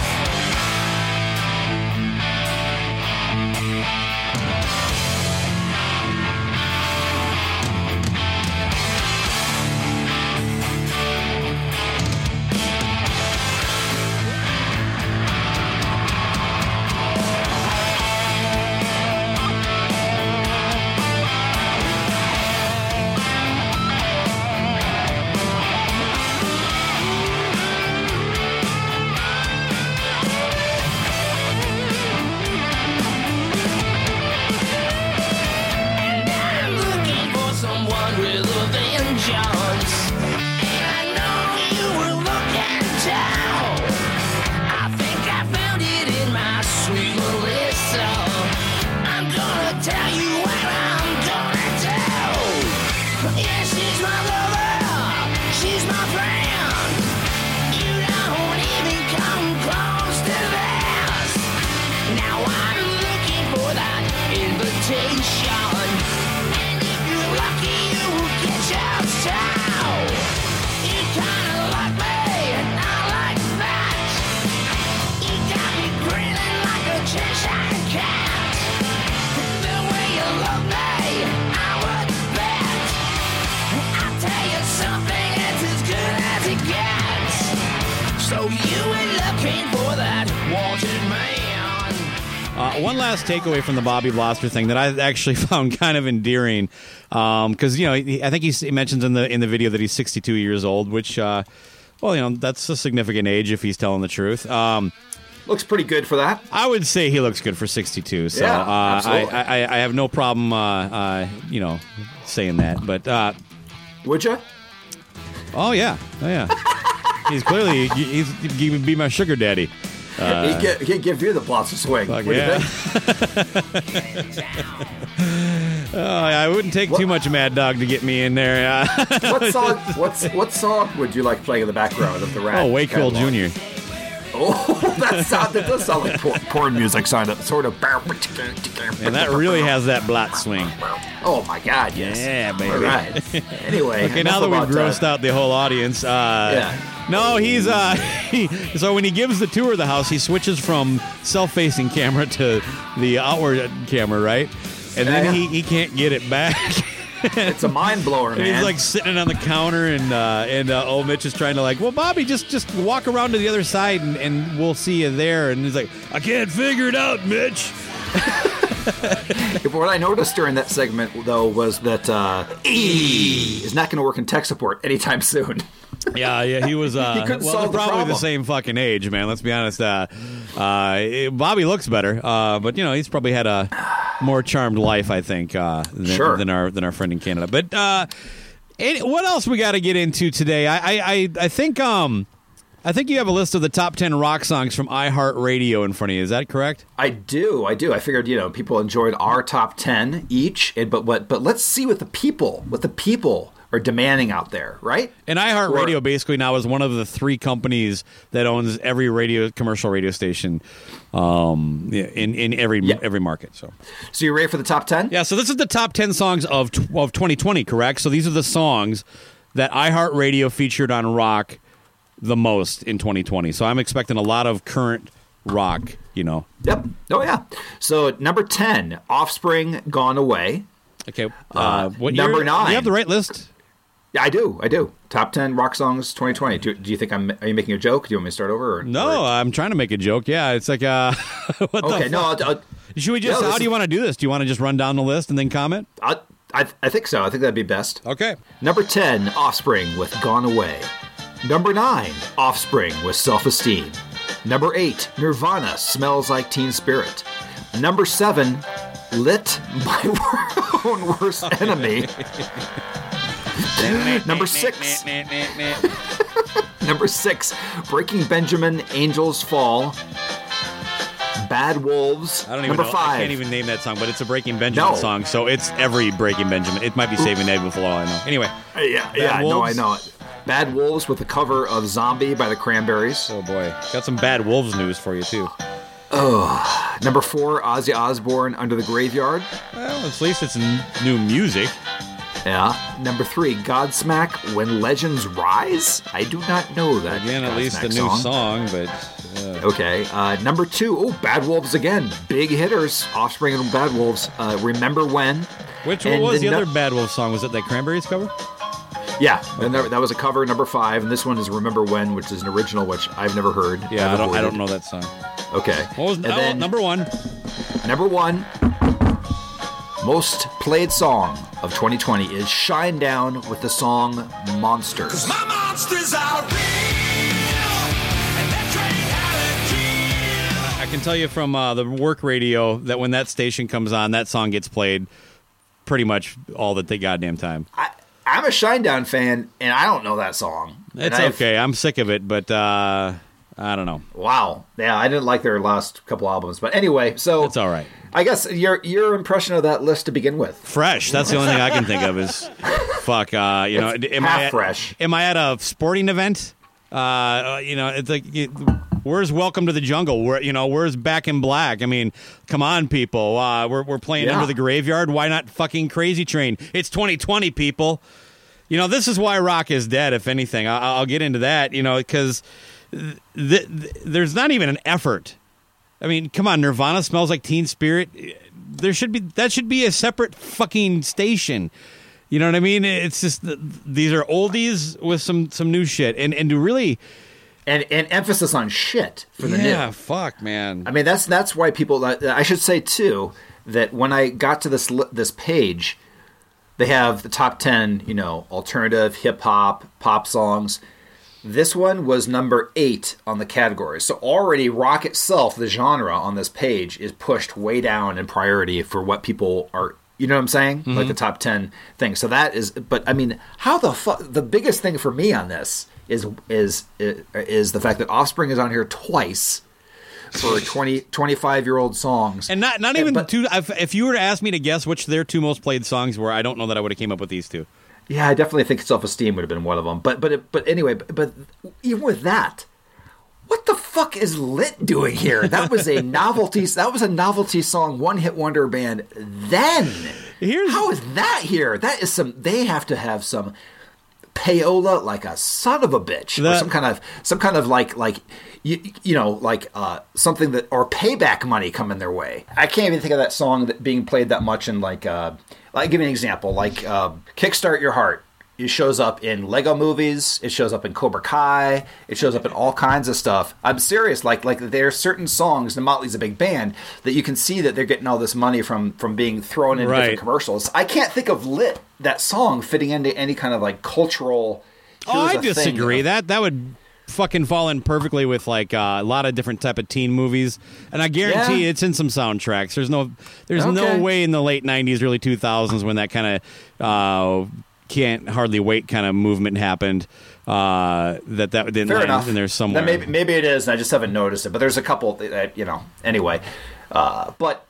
Takeaway from the Bobby Blotzer thing that I actually found kind of endearing, because you know he, I think he, mentions in the in the video that he's 62 years old, which, uh, well, you know that's a significant age if he's telling the truth. Um, Looks pretty good for that. I would say he looks good for 62. So Yeah, uh, I. I, I have no problem, uh, uh, you know, saying that. But uh, Would you? oh yeah, oh yeah, he's clearly he's he would be my sugar daddy. He'd, get, he'd give you the plots of swing. What you yeah. think? Oh, I wouldn't take too much Mad Dog to get me in there. Uh, What song? What's what song would you like playing in the background of the rap? oh, Way Cool catalog? Jr. Oh, that sound that does sound like porn, porn music, sound of sort of. And that really has that Blotz swing. Oh my God! Yes. Yeah, baby. All right. Anyway. Okay, now that we've grossed out the whole audience, uh, Yeah. no, he's uh, he, so when he gives the tour of the house, he switches from self-facing camera to the outward camera, right? And then Yeah, he, he can't get it back. it's a mind blower, man. he's like sitting on the counter, and uh, and uh, old Mitch is trying to like, well, Bobby, just just walk around to the other side, and, and we'll see you there. And he's like, I can't figure it out, Mitch. what I noticed during that segment, though, was that uh, E is not going to work in tech support anytime soon. Yeah, yeah, he was. Uh, He couldn't well, solve they're the probably the same fucking age, man. Let's be honest. Uh, uh, it- Bobby looks better, uh, but you know he's probably had a more charmed life, I think, uh, than, Sure. than our than our friend in Canada. But uh, any- what else we got to get into today? I, I, I, I think um, I think you have a list of the top ten rock songs from iHeartRadio in front of you. Is that correct? I do, I do. I figured, you know, people enjoyed our top ten each, but what? But let's see what the people, what the people are demanding out there, right? And iHeartRadio basically now is one of the three companies that owns every radio commercial radio station um, in in every Yeah. every market. So. So you're ready for the top ten? Yeah, so this is the top 10 songs of, tw- of 2020, correct? So these are the songs that iHeartRadio featured on rock the most in 2020. So I'm expecting a lot of current rock, you know. Yep. Oh yeah. So number ten, Offspring, Gone Away. Okay. Uh, Uh, what number year? nine. You have the right list? Yeah, I do. I do. Top ten rock songs 2020. Do, do you think I'm? Are you making a joke? Do you want me to start over? Or, No, or- I'm trying to make a joke. Yeah, it's like, uh, what okay. the No. I'll, I'll, Should we just, No, how do you want to do this? Do you want to just run down the list and then comment? I'll, I, I think so. I think that'd be best. Okay. Number 10, Offspring with Gone Away. Number 9, Offspring with Self Esteem. Number eight, Nirvana, Smells Like Teen Spirit. Number seven, Lit, My Own Worst Enemy. Number six, number six, Breaking Benjamin, Angels Fall. Bad Wolves. I don't even number know. five. I can't even name that song, but it's a Breaking Benjamin No. song, so it's every Breaking Benjamin. It might be Saving David for all I know. Anyway, Uh, Yeah, yeah, no, I know it. Bad Wolves with the cover of Zombie by the Cranberries. oh boy, got some bad Wolves news for you too. Oh, number four, Ozzy Osbourne, Under the Graveyard. Well, at least it's n- new music. Yeah. Number three, Godsmack, When Legends Rise. I do not know that. Again, at least a new song. song, but uh, Okay. Uh, number two, oh, Bad Wolves again. Big hitters. Offspring of Bad Wolves. Uh, Remember When. which And what was the nu- other Bad Wolf song? Was it that Cranberries cover? Yeah, and that, that was a cover, number five. And this one is Remember When, which is an original, which I've never heard. Yeah, I don't. I don't know that song. Okay. What was and oh, then number one? Number one, most played song of 2020 is Shinedown with the song Monsters. My monsters are real, and they're trained how to kill. I can tell you from uh, the work radio that when that station comes on, that song gets played pretty much all the th- goddamn time. I, I'm a Shinedown fan, and I don't know that song. And It's I've- okay. I'm sick of it, but uh, I don't know. Wow. Yeah, I didn't like their last couple albums, but anyway, so It's all right. I guess your your impression of that list to begin with. Fresh. That's the only thing I can think of is fuck. Uh, you know, am half I at, fresh. Am I at a sporting event? Uh, you know, it's like. It, Where's Welcome to the Jungle? Where you know, where's Back in Black? I mean, come on, people. Uh, we're we're playing Yeah. Under the Graveyard. Why not fucking Crazy Train? It's 2020, people. You know, this is why rock is dead. If anything, I, I'll get into that. You know, because th- th- there's not even an effort. I mean, come on, Nirvana smells like Teen Spirit. There should be that should be a separate fucking station. You know what I mean? It's just these are oldies with some some new shit, and and to really, And and emphasis on shit for the yeah, new. Yeah, fuck, man. I mean, that's that's why people. Uh, I should say too that when I got to this this page, they have the top ten, you know, alternative hip hop pop songs. This one was number eight on the category. So already rock itself, the genre on this page, is pushed way down in priority for what people are. You know what I'm saying? Like mm-hmm. the top ten things. So that is. But I mean, how the fuck? The biggest thing for me on this is is is the fact that Offspring is on here twice for 20 25 year old songs. and not not even but- two. If you were to ask me to guess which their two most played songs were, I don't know that I would have came up with these two. Yeah, I definitely think self esteem would have been one of them. But but it, but anyway, but, but even with that, what the fuck is Lit doing here? That was a novelty. That was a novelty song, one hit wonder band. Then Here's- how is that here? That is some. They have to have some payola like a son of a bitch, or That- some kind of some kind of like like you, you know like uh, something that or payback money coming their way. I can't even think of that song that being played that much in like. Uh, I'll give you an example, like uh, "Kickstart Your Heart." It shows up in Lego movies. It shows up in Cobra Kai. It shows up in all kinds of stuff. I'm serious. Like like there are certain songs. And Motley's a big band that you can see that they're getting all this money from from being thrown into Right. different commercials. I can't think of lit that song fitting into any kind of like cultural. Oh, I a thing disagree. That that would fucking fall in perfectly with like uh, a lot of different type of teen movies, and I guarantee Yeah. it's in some soundtracks. There's no there's no way in the late '90s, early 2000s when that kind of uh, can't hardly wait kind of movement happened. Uh, that that didn't Fair enough. in there somewhere. Maybe maybe it is, and I just haven't noticed it. But there's a couple that, you know. Anyway, uh, but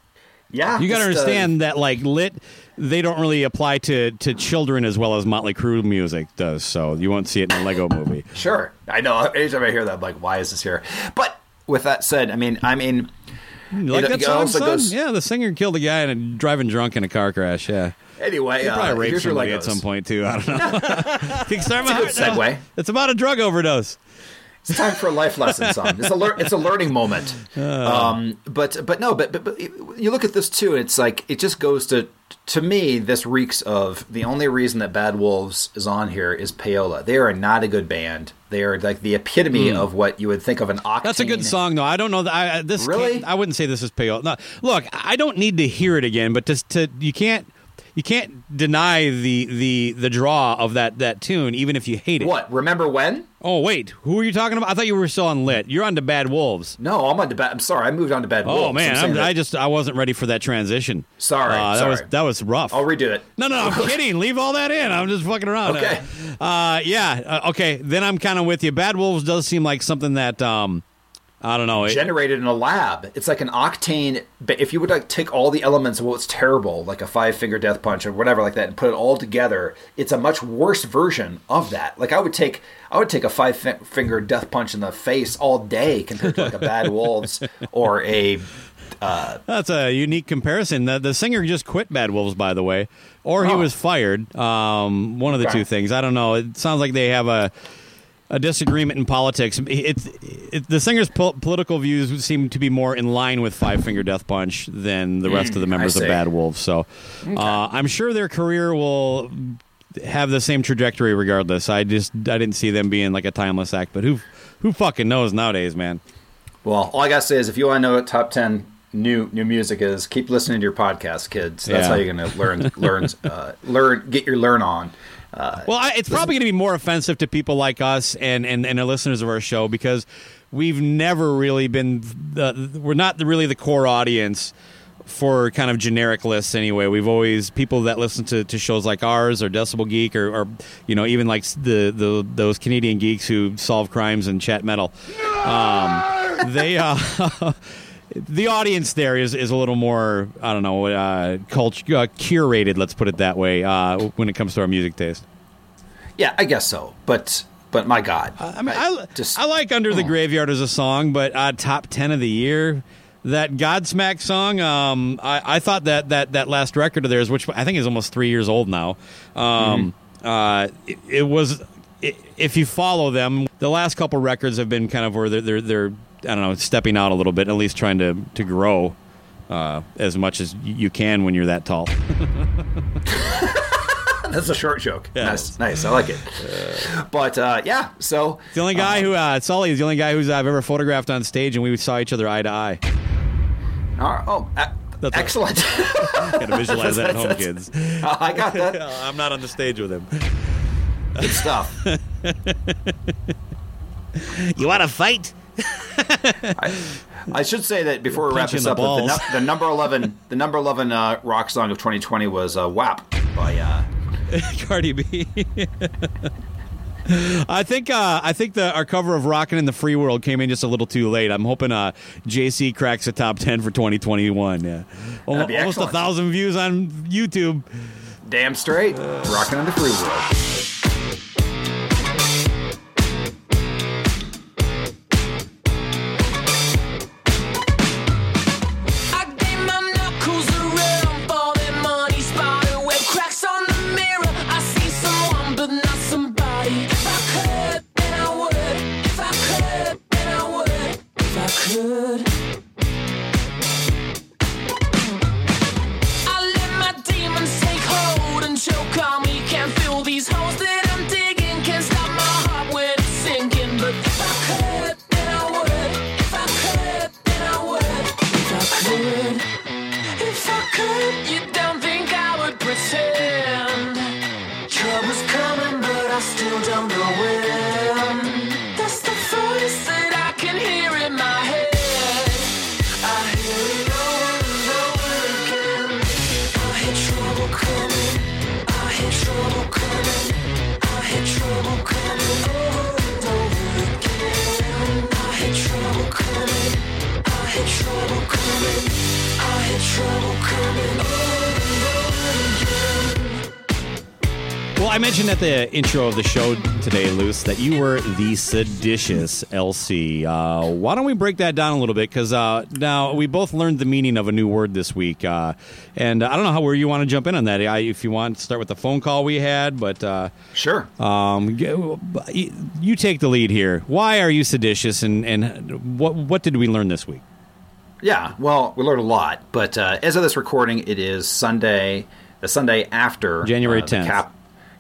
yeah, you got to uh, understand that like lit. They don't really apply to, to children as well as Motley Crue music does, so you won't see it in a Lego movie. Sure, I know. Anytime I hear that, I'm like, why is this here? But with that said, I mean, I mean, You like It- that song, goes- yeah, the singer killed a guy and driving drunk in a car crash. Yeah. Anyway, He uh, probably raped here's your somebody Legos. at some point too. I don't know. Kickstart my It's a good. No. segue. It's about a drug overdose. It's time for a life lesson, son. It's a lear- it's a learning moment. Um, but but no, but, but but you look at this too. It's like it just goes to to me. This reeks of the only reason that Bad Wolves is on here is payola. They are not a good band. They are like the epitome of what you would think of an octane. That's a good song, though. I don't know. That, I, I- this Really? I wouldn't say this is payola. No, look, I don't need to hear it again, but just to you can't you can't deny the the the draw of that that tune, even if you hate it. What? Remember when? Oh wait, who are you talking about? I thought you were still on lit. You're on to Bad Wolves. No, I'm on to bad. I'm sorry. I moved on to bad. Wolves. Oh man, I'm I'm, I just I wasn't ready for that transition. Sorry, uh, that sorry. was that was rough. I'll redo it. No, no, no I'm kidding. Leave all that in. I'm just fucking around. Okay. Uh, yeah. Uh, okay. Then I'm kind of with you. Bad Wolves does seem like something that um, I don't know. It, generated in a lab. It's like an octane. But if you would like take all the elements of what's terrible, like a five finger death punch or whatever like that, and put it all together, it's a much worse version of that. Like I would take, I would take a five finger death punch in the face all day compared to like a Bad Wolves or a. that's a unique comparison. The, the singer just quit Bad Wolves, by the way, or he Oh. was fired. Um, one of the Okay. two things. I don't know. It sounds like they have a a disagreement in politics. It's it, the singer's pol- political views seem to be more in line with Five Finger Death Punch than the rest of the members of. Bad Wolves. So uh, I'm sure their career will have the same trajectory regardless. I just I didn't see them being like a timeless act, but who who fucking knows nowadays, man? Well, all I gotta say is, if you want to know what top ten new new music is, keep listening to your podcast, kids. That's Yeah. how you're gonna learn learn uh, learn get your learn on. Well, I, it's probably going to be more offensive to people like us and, and, and the listeners of our show because we've never really been the we're not really the core audience for kind of generic lists anyway. We've always people that listen to, to shows like ours or Decibel Geek or, or you know even like the, the those Canadian geeks who solve crimes and chat metal. Um, they uh, the audience there is, is a little more I don't know uh, cult- uh, curated. Let's put it that way uh, when it comes to our music taste. Yeah, I guess so. But but my God, I mean, I, just I like Under the oh. Graveyard as a song, but uh, top 10 of the year. That Godsmack song, um, I, I thought that, that that last record of theirs, which I think is almost three years old now, um, uh, it, it was. i if you follow them, the last couple records have been kind of where they're, they're, they're I don't know, stepping out a little bit, at least trying to to grow uh, as much as you can when you're that tall. that's a short joke. Yeah, nice, nice. I like it. but uh, yeah, so The only guy who uh, Sully is the only guy who's I've ever photographed on stage, and we saw each other eye to eye. uh, oh, uh, That's excellent. Got to visualize that at home, kids. I got that. I'm not on the stage with him. Good stuff. You want to fight? I should say that before we wrap Punch you in this up, that the, the number eleven, the number eleven uh, rock song of 2020 was uh, "WAP" by uh, Cardi B. I think uh, I think the our cover of "Rockin' in the Free World" came in just a little too late. I'm hoping uh, JC cracks the top ten for 2021. Yeah, almost, almost a thousand views on YouTube. "Damn Straight," "Rockin' in the Free World." The intro of the show today, Luce, that you were the seditious LC. Uh, why don't we break that down a little bit? Because uh, now we both learned the meaning of a new word this week, uh, and I don't know how where you want to jump in on that. I, if you want to start with the phone call we had, but uh, Sure. um, you take the lead here. Why are you seditious, and, and what what did we learn this week? Yeah, well, we learned a lot, but uh, as of this recording, it is Sunday, the Sunday after January uh, the 10th. Cap,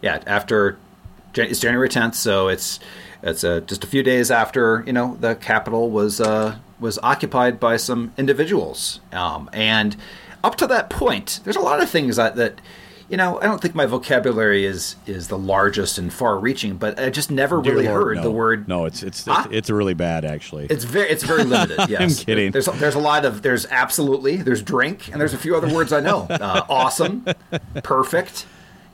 yeah, after it's January tenth, so it's it's uh, just a few days after you know the Capitol was uh, was occupied by some individuals, um, and up to that point, there's a lot of things that, that you know, I don't think my vocabulary is is the largest and far-reaching, but I just never Dear really Lord, heard no. the word. No, it's it's Huh? it's, it's really bad actually. It's very it's very limited. Yes, kidding. There's there's a lot of there's absolutely there's drink and there's a few other words I know. Uh, awesome, perfect,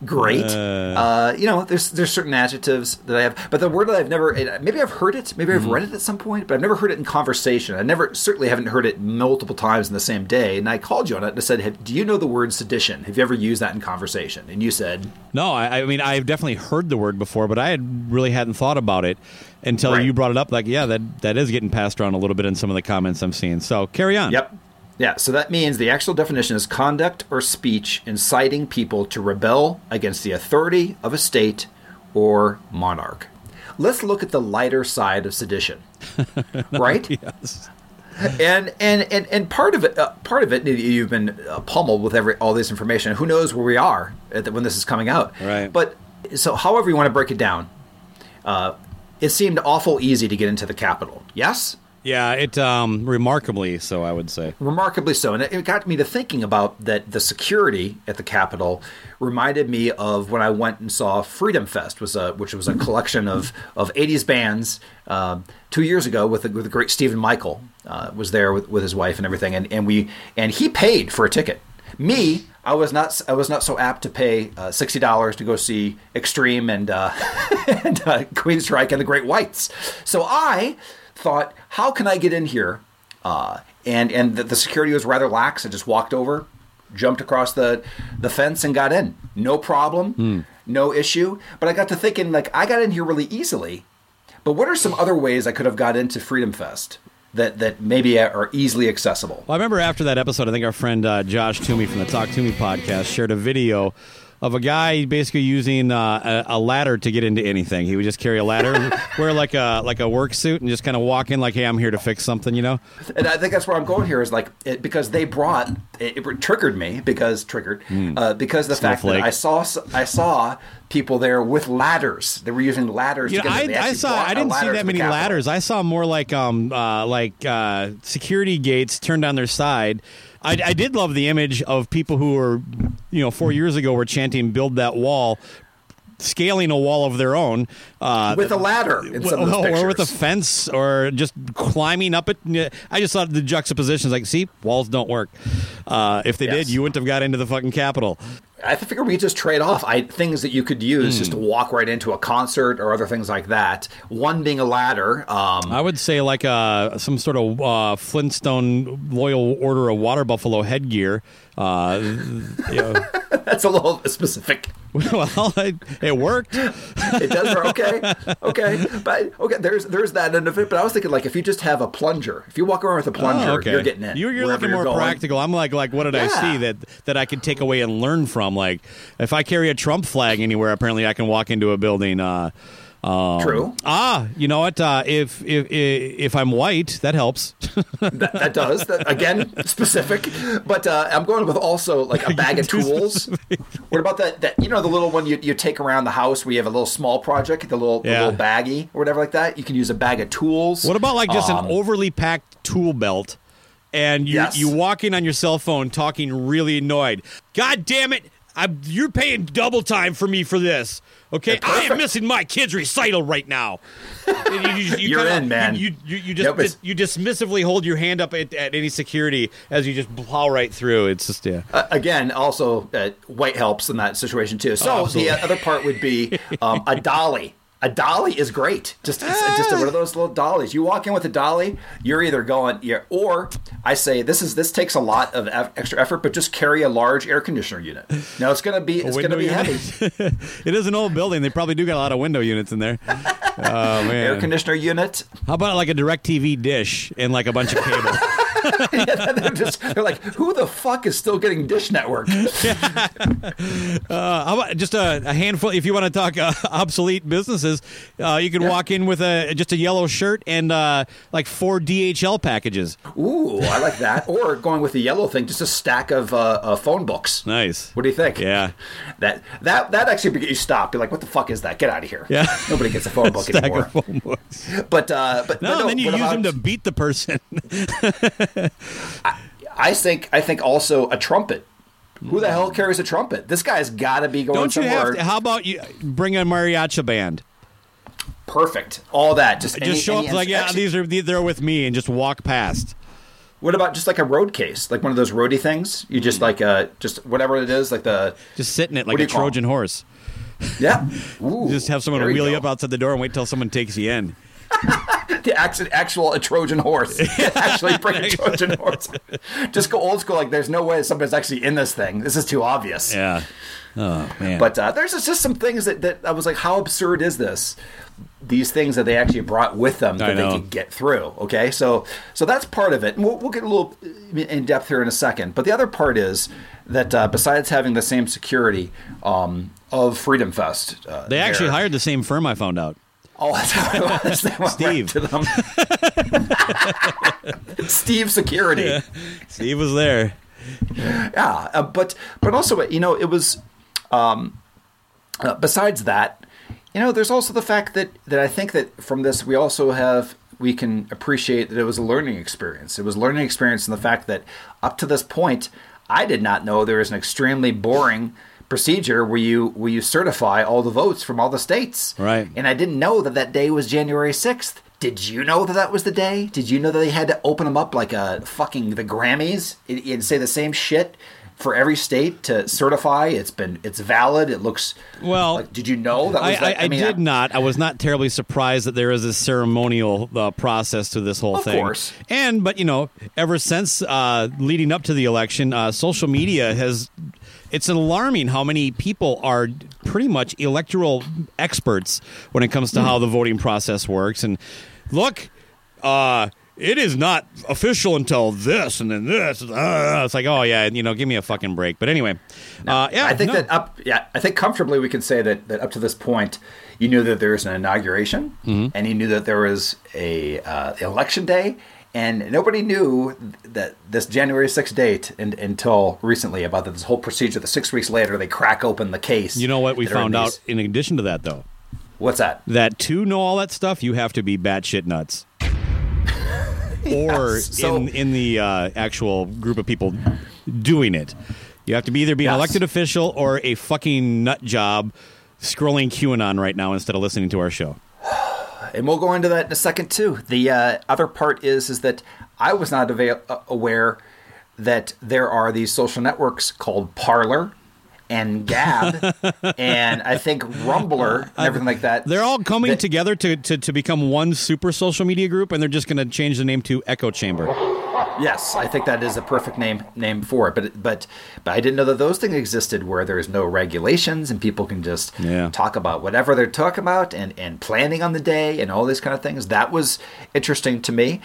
great. Uh, you know, there's there's certain adjectives that I have, but the word that I've never maybe I've heard it, maybe I've read it at some point, but I've never heard it in conversation. I never certainly haven't heard it multiple times in the same day. And I called you on it and I said, "Have- "Do you know the word sedition? Have you ever used that in conversation?" And you said, No, I, I mean I've definitely heard the word before, but I had really hadn't thought about it until Right. you brought it up. Like, yeah, that that is getting passed around a little bit in some of the comments I'm seeing. So carry on. Yep. Yeah, so that means the actual definition is conduct or speech inciting people to rebel against the authority of a state or monarch. Let's look at the lighter side of sedition. right? Yes. And and and and part of it, uh, part of it, you've been uh, pummeled with every all this information. Who knows where we are at the, when this is coming out? Right. But so, however you want to break it down, uh, it seemed awful easy to get into the Capitol. Yes. Yeah, it um remarkably so I would say. remarkably so and it- got me to thinking about that the security at the capitol reminded me of when i went and saw freedom fest was a which was a collection of of 80s bands um, two years ago with the, with the great stephen michael uh, was there with, with his wife and everything and, and we and he paid for a ticket me I was not. I was not so apt to pay uh, sixty dollars to go see Extreme and uh, and uh, Queensrÿche and the Great Whites. So I thought, how can I get in here? Uh, and and the, the security was rather lax. I just walked over, jumped across the the fence, and got in. No problem, no issue. But I got to thinking, like, I got in here really easily. But what are some other ways I could have got into Freedom Fest that that maybe are easily accessible? Well, I remember after that episode, I think our friend uh, Josh Toomey from the Talk Toomey podcast shared a video of a guy basically using uh, a, a ladder to get into anything. He would just carry a ladder, wear like a like a work suit, and just kind of walk in like, "Hey, I'm here to fix something," you know. And I think that's where I'm going here is like it, because they brought it, it triggered me because triggered uh, because the fact that. I saw I saw people there with ladders. They were using ladders. You to know, get I. I saw. I didn't see that many ladders. I saw more like um uh, like uh, security gates turned on their side. I, I did love the image of people who were, you know, four years ago were chanting "Build that wall," scaling a wall of their own. Uh, with a ladder in some of those or with a fence, or just climbing up it. I just thought the juxtapositions, like, see, walls don't work. Uh, if they Yes. did, you wouldn't have got into the fucking Capitol. I figure we just trade off I, things that you could use Hmm. just to walk right into a concert or other things like that. One being a ladder. Um, I would say like uh, some sort of uh, Flintstone Loyal Order of Water Buffalo headgear. Uh, you know, that's a little specific. well, it, it worked. It does. Work. Okay. Okay. But okay. There's there's that end of it. But I was thinking like if you just have a plunger, if you walk around with a plunger, Oh, okay. you're getting in. You're, you're looking more going. practical. I'm like, like, what did I see that that I could take away and learn from? Like, if I carry a Trump flag anywhere, apparently I can walk into a building. Uh, um, True. Ah, you know what? Uh, if if if I'm white, that helps. that, that does that, again specific but uh, i'm going with also like a bag of Too tools what about that that you know the little one you, you take around the house where you have a little small project the little, the little baggie or whatever like that you can use a bag of tools What about like just Um, an overly packed tool belt? And you Yes. you walk in on your cell phone talking really annoyed. God damn it! I'm, you're paying double time for me for this. Okay, I am missing my kid's recital right now. You, you, you You're kinda- in, man. You you, you just you dismissively hold your hand up at, at any security as you just plow right through. It's just yeah. Uh, again, also uh, white helps in that situation too. So Oh, the other part would be um, a dolly. A dolly is great. Just just one of those little dollies. You walk in with a dolly, you're either going, you're, or I say this is this takes a lot of eff- extra effort, but just carry a large air conditioner unit. Now it's gonna be it's gonna be unit? heavy. it is an old building. They probably do got a lot of window units in there. Oh man, Air conditioner unit. How about like a DirecTV dish and like a bunch of cable? they're, just, they're like, who the fuck is still getting Dish Network? Uh, how about just a, a handful? If you want to talk uh, obsolete businesses, uh, you can walk in with a just a yellow shirt and uh, like four DHL packages. Ooh, I like that. Or going with the yellow thing, just a stack of uh, uh, phone books. Nice. What do you think? Yeah. That that that actually would get you stopped. Be like, what the fuck is that? Get out of here. Yeah. Nobody gets a phone book anymore. of phone. But uh, but No, but and then you use about- them to beat the person. I think I think also a trumpet. Who the hell carries a trumpet? This guy's got to be going Don't you somewhere. have to? How about you bring a mariachi band? Perfect. All that. Just Just any- show any- up like, yeah, these are they're with me, and just walk past. What about just like a road case, like one of those roadie things? You just like uh, just whatever it is, like the Just sitting it like a Trojan horse. yeah. Ooh, Just have someone wheel you up outside the door and wait till someone takes you in. the actual, actual a Trojan horse. actually bring a Trojan horse. Just go old school. Like there's no way somebody's actually in this thing. This is too obvious. Yeah. Oh man. But uh, there's just some things that, that I was like, how absurd is this? These things that they actually brought with them that they could get through. Okay, so so that's part of it. And we'll, we'll get a little in depth here in a second. But the other part is that uh, besides having the same security um, of Freedom Fest, uh, they actually there- hired the same firm I found out. Oh, that's how it was. They went right Steve. to them. Steve Security. Steve was there. Yeah, uh, but but also you know it was um, uh, besides that, you know, there's also the fact that that I think that from this we also have we can appreciate that it was a learning experience. It was a learning experience in the fact that up to this point, I did not know there was an extremely boring procedure where you where you certify all the votes from all the states. Right. And I didn't know that that day was January 6th. Did you know that that was the day? Did you know that they had to open them up like a fucking the Grammys and, and say the same shit for every state to certify it's been it's valid? It looks Well, like, did you know that I, that? I, I mean, did not. I was not terribly surprised that there is a ceremonial uh, process to this whole Of thing. course. And but you know, ever since uh, leading up to the election, uh, social media has. It's alarming how many people are pretty much electoral experts when it comes to how the voting process works. And look, uh, it is not official until this, and then this. Uh, it's like, oh yeah, you know, give me a fucking break. But anyway, uh, yeah, I think no. that up, yeah, I think comfortably we can say that, that up to this point, you knew that there was an inauguration, Mm-hmm. and you knew that there was a uh, election day, and nobody knew that this January sixth date and, until recently about this whole procedure. The six weeks later, they crack open the case. You know what we are in found out in addition to that, though? What's that? that to know all that stuff, you have to be batshit nuts. or Yes, so- in in the uh, actual group of people doing it, you have to be either be an elected official or a fucking nut job scrolling QAnon right now instead of listening to our show. And we'll go into that in a second too. The uh, other part is is that I was not avail- uh, aware that there are these social networks called Parler and Gab, and I think Rumbler and everything like that. They're all coming That- together to, to, to become one super social media group, and they're just going to change the name to Echo Chamber. Yes, I think that is a perfect name name for it. But but but I didn't know that those things existed where there's no regulations and people can just Yeah. talk about whatever they're talking about and and planning on the day and all these kind of things. That was interesting to me.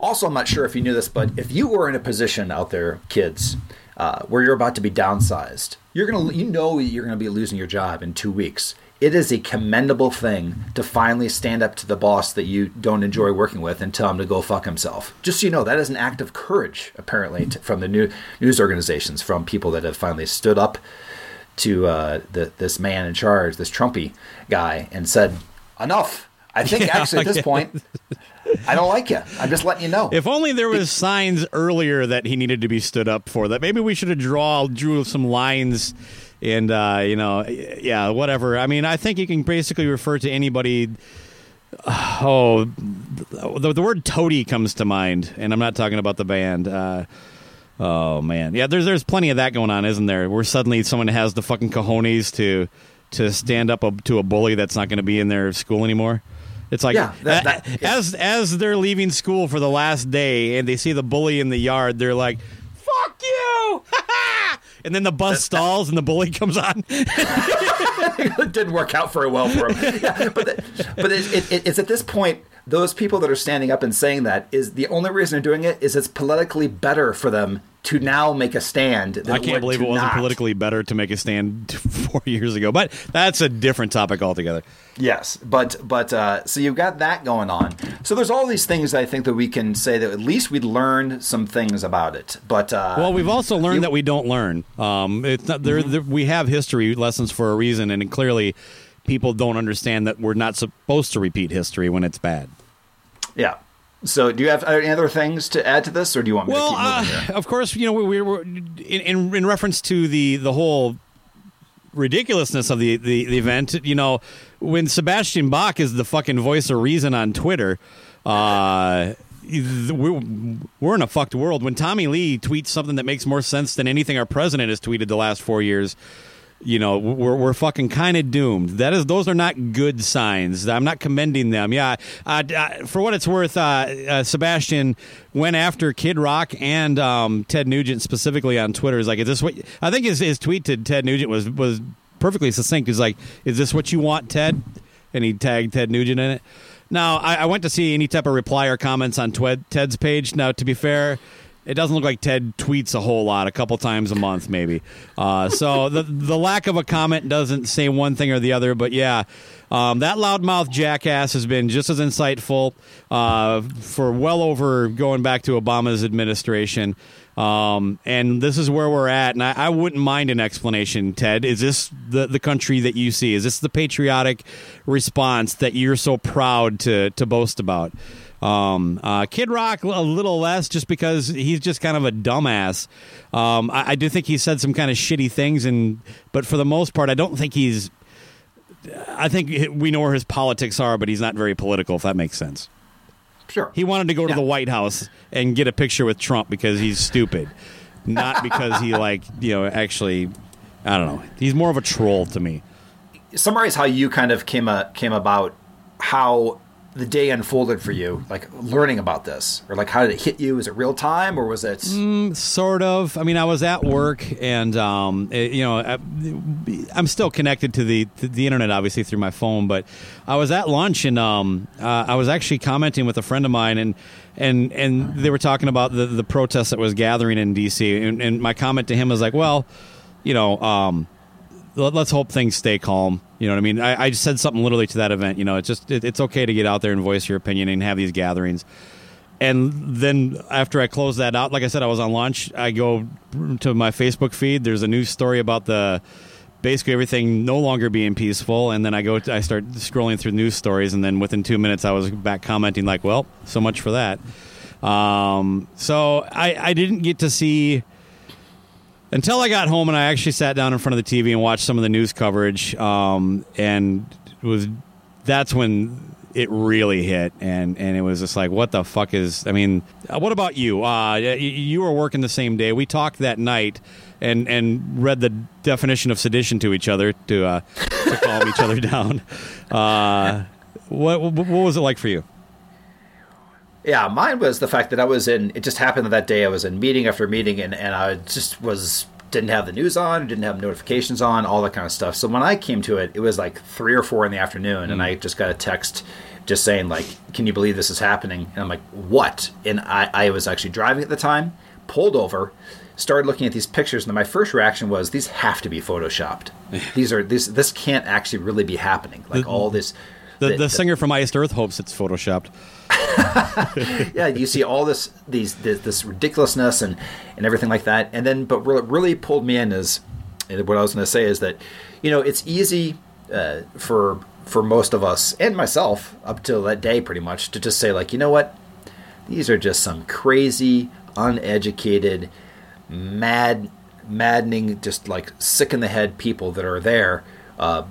Also, I'm not sure if you knew this, but if you were in a position out there, kids, uh, where you're about to be downsized, you're gonna you know you're gonna be losing your job in two weeks. It is a commendable thing to finally stand up to the boss that you don't enjoy working with and tell him to go fuck himself. Just so you know, that is an act of courage, apparently, to, from the new news organizations, from people that have finally stood up to uh, the, this man in charge, this Trumpy guy, and said, "Enough." I think Yeah, actually at this point, I don't like you. I'm just letting you know. If only there was signs earlier that he needed to be stood up for. That maybe we should have draw drew some lines, and uh, you know, yeah, whatever. I mean, I think you can basically refer to anybody. Oh, the, the word toady comes to mind, and I'm not talking about the band. Uh, oh man, yeah, there's there's plenty of that going on, isn't there? Where suddenly someone has the fucking cojones to to stand up a, to a bully that's not going to be in their school anymore. It's like Yeah, that- that- a- as as they're leaving school for the last day and they see the bully in the yard, they're like, "Fuck you!" and then the bus stalls and the bully comes on. it didn't work out very well for him. Yeah, but the, but it, it, it- it's at this point those people that are standing up and saying that is the only reason they're doing it is it's politically better for them to now make a stand. I can't believe it wasn't not. politically better to make a stand four years ago, but that's a different topic altogether. Yes, but but uh, so you've got that going on. So there's all these things I think that we can say that at least we learned some things about it. But uh, Well, we've also learned you- that we don't learn. Um, it's not there, there. We have history lessons for a reason, and clearly, people don't understand that we're not supposed to repeat history when it's bad. Yeah. So, do you have any other things to add to this, or do you want me Well, to keep moving uh, of course, you know we, we were in, in in reference to the the whole ridiculousness of the, the the event. You know, when Sebastian Bach is the fucking voice of reason on Twitter, uh, we're in a fucked world. When Tommy Lee tweets something that makes more sense than anything our president has tweeted the last four years. You know, we're we're fucking kind of doomed. That is, those are not good signs. I'm not commending them. Yeah, uh, for what it's worth, uh, uh, Sebastian went after Kid Rock and um, Ted Nugent specifically on Twitter. Is like, is this what? I think his his tweet to Ted Nugent was was perfectly succinct. He's like, is this what you want, Ted? And he tagged Ted Nugent in it. Now, I, I went to see any type of reply or comments on Ted's page. Now, to be fair, it doesn't look like Ted tweets a whole lot, a couple times a month, maybe. Uh, so the the lack of a comment doesn't say one thing or the other. But yeah, um, that loudmouth jackass has been just as insightful uh, for well over going back to Obama's administration. Um, and this is where we're at. And I, I wouldn't mind an explanation, Ted. Is this the, the country that you see? Is this the patriotic response that you're so proud to, to boast about? Um, uh, Kid Rock a little less, just because he's just kind of a dumbass. Um, I, I do think he said some kind of shitty things, and but for the most part, I don't think he's. I think we know where his politics are, but he's not very political. If that makes sense. Sure. He wanted to go to Yeah. the White House and get a picture with Trump because he's stupid, not because he like you know actually. I don't know. He's more of a troll to me. summarize how you kind of came a, came about how the day unfolded for you, like learning about this, or like how did it hit you? Is it real time, or was it? Sort of. I mean, I was at work, and um, it- you know, I, I'm still connected to the to the internet, obviously through my phone. But I was at lunch, and um, uh, I was actually commenting with a friend of mine, and and and they were talking about the the protest that was gathering in D.C. And, and my comment to him was like, well, you know, um, let's hope things stay calm. You know what I mean? I, I just said something literally to that event. You know, it's just it, it's okay to get out there and voice your opinion and have these gatherings. And then after I close that out, like I said, I was on lunch. I go to my Facebook feed. There's a news story about the basically everything no longer being peaceful. And then I go, I start scrolling through news stories, and then within two minutes, I was back commenting like, "Well, so much for that." Um, so I, I didn't get to see until I got home and I actually sat down in front of the TV and watched some of the news coverage. Um, and was that's when it really hit, and and it was just like, what the fuck is? I mean, uh, what about you? Uh, y- you were working the same day. We talked that night. And, and read the definition of sedition to each other to uh, to calm each other down. Uh, what what was it like for you? Yeah, mine was the fact that I was in. It just happened that that day I was in meeting after meeting, and and I just was didn't have the news on, didn't have notifications on, all that kind of stuff. So when I came to it, it was like three or four in the afternoon, and mm. I just got a text just saying like, "Can you believe this is happening?" And I'm like, "What?" And I I was actually driving at the time, pulled over. Started looking at these pictures, and my first reaction was, "These have to be photoshopped. These are this. This can't actually really be happening. Like all this, The, the singer from Iced Earth hopes it's photoshopped. yeah, you see all this these this, this ridiculousness and and everything like that, and then but what really pulled me in is what I was going to say is that you know it's easy uh, for for most of us and myself up till that day pretty much to just say like you know what? These are just some crazy uneducated mad maddening just like sick in the head people that are there uh,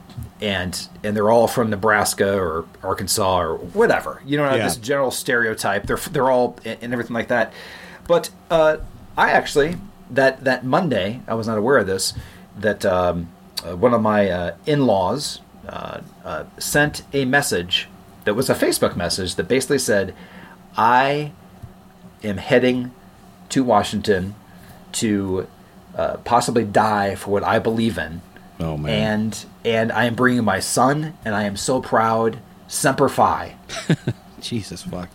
and and they're all from Nebraska or Arkansas or whatever you know Yeah. this general stereotype they're they're all and everything like that but uh, I actually that that Monday I was not aware of this that um, uh, one of my uh, in-laws uh, uh, sent a message that was a Facebook message that basically said I am heading to Washington to uh, possibly die for what I believe in. Oh man. And and I am bringing my son, and I am so proud. Semper Fi. Jesus fuck.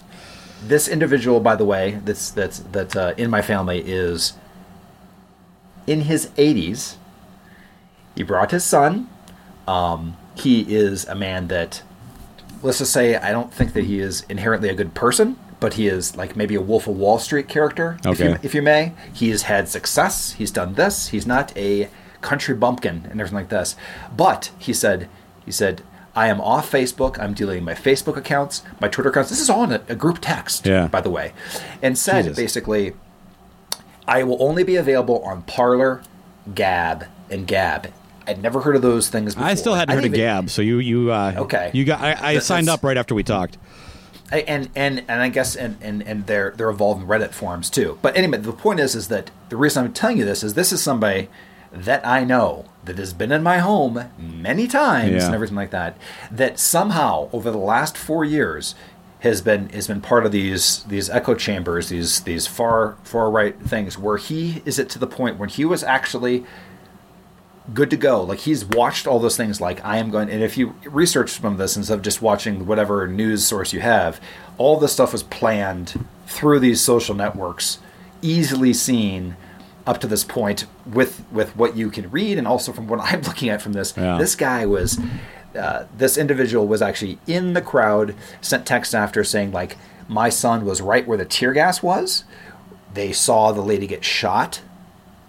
This individual, by the way, that's that's that uh, in my family is in his 80s. He brought his son. Um, he is a man that, let's just say, I don't think that he is inherently a good person, but he is like maybe a Wolf of Wall Street character, if, you, if you may. He has had success. He's done this. He's not a country bumpkin and everything like this. But he said, he said, I am off Facebook. I'm deleting my Facebook accounts, my Twitter accounts. This is all in a, a group text, Yeah. by the way, and said Jesus. basically, I will only be available on Parler, Gab, and Gab. I'd never heard of those things before. I still hadn't heard of even- Gab, so you you uh, Okay. You got I, I signed up right after we talked. I- and and and I guess and and and they're they're evolving Reddit forums too. But anyway, the point is is that the reason I'm telling you this is this is somebody that I know that has been in my home many times Yeah. and everything like that. That somehow over the last four years has been has been part of these these echo chambers, these these far far right things where he is it to the point when he was actually good to go. Like he's watched all those things. Like I am going, and if you research some of this instead of just watching whatever news source you have, all this stuff was planned through these social networks, easily seen up to this point with with what you can read, and also from what I'm looking at from this. Yeah. This guy was. Uh, this individual was actually in the crowd, sent text after saying, like, my son was right where the tear gas was. They saw the lady get shot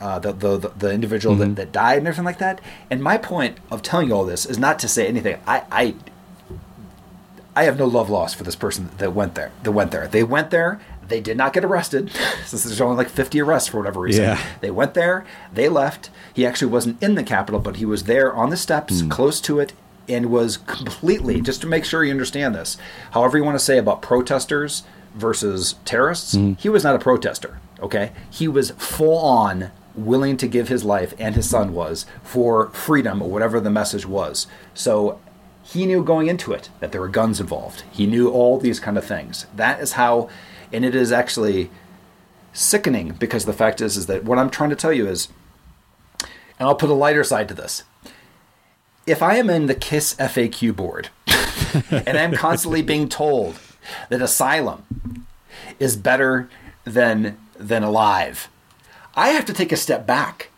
uh, the, the the the individual Mm-hmm. that, that died and everything like that. And my point of telling you all this is not to say anything. I I I have no love lost for this person that went there. That went there. They went there. They did not get arrested. Since there's only like 50 arrests for whatever reason. Yeah. They went there. They left. He actually wasn't in the Capitol, but he was there on the steps, Hmm. close to it, and was completely just to make sure you understand this. However you want to say about protesters versus terrorists, Hmm. he was not a protester. Okay, he was full on willing to give his life, and his son was for freedom, or whatever the message was. So he knew going into it that there were guns involved. He knew all these kind of things. That is how, and it is actually sickening because the fact is, is that what I'm trying to tell you is, and I'll put a lighter side to this. If I am in the KISS FAQ board and I'm constantly being told that asylum is better than than alive, I have to take a step back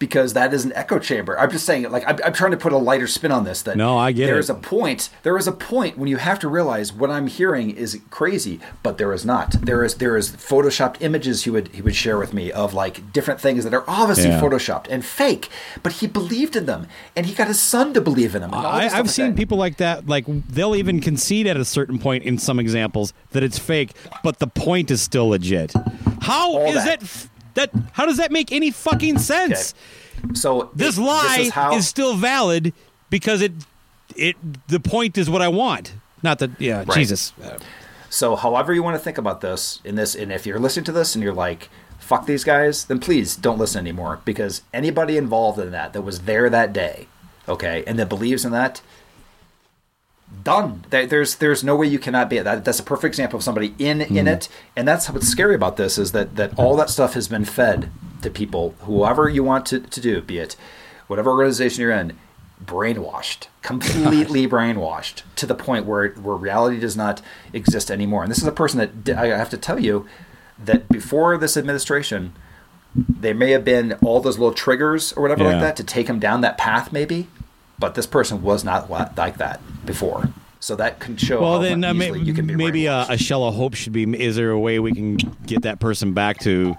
because that is an echo chamber. I'm just saying, like, I'm, I'm trying to put a lighter spin on this. That No, I get there it. is a point. There is a point when you have to realize what I'm hearing is crazy, but there is not. There is there is photoshopped images he would he would share with me of like different things that are obviously Yeah. photoshopped and fake, but he believed in them, and he got his son to believe in them. I, I've like seen that. people like that. Like they'll even concede at a certain point in some examples that it's fake, but the point is still legit. How All is that. that? That how does that make any fucking sense? So This it- lie is how, is still valid because it it the point is what I want. Not that yeah, Right. Jesus. So, however you want to think about this, in this, and if you're listening to this and you're like, "Fuck these guys," then please don't listen anymore because anybody involved in that that was there that day, okay, and that believes in that, done. There's there's no way you cannot be that. That's a perfect example of somebody in in hmm. it, and that's what's scary about this is that that all that stuff has been fed to people, whoever you want to to do, be it whatever organization you're in, brainwashed, completely brainwashed to the point where where reality does not exist anymore. And this is a person that I have to tell you that before this administration, there may have been all those little triggers or whatever Yeah. like that to take him down that path, maybe. But this person was not like that before. So that can show. Well, then uh, may- you can be maybe a, a shell of hope should be. Is there a way we can get that person back to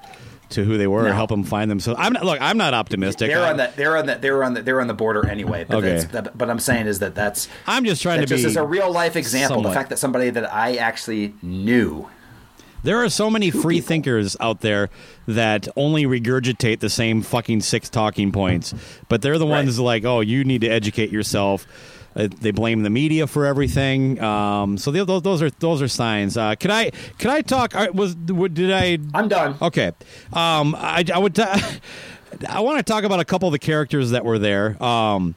to who they were, or No. help them find them? So I'm not. Look, I'm not optimistic. They're on that. They're on that. They're on the. They're on the border anyway. But, Okay. that, but I'm saying is that that's. I'm just trying that to just be as a real life example. somewhat- The fact that somebody that I actually knew. There are so many free thinkers out there that only regurgitate the same fucking six talking points, but they're the Right. ones like, oh, you need to educate yourself. Uh, they blame the media for everything. Um, so they, those, those are those are signs. Uh, can I can I talk? Was did I? I'm done. Okay. Um, I, I would. T- I want to talk about a couple of the characters that were there. Um,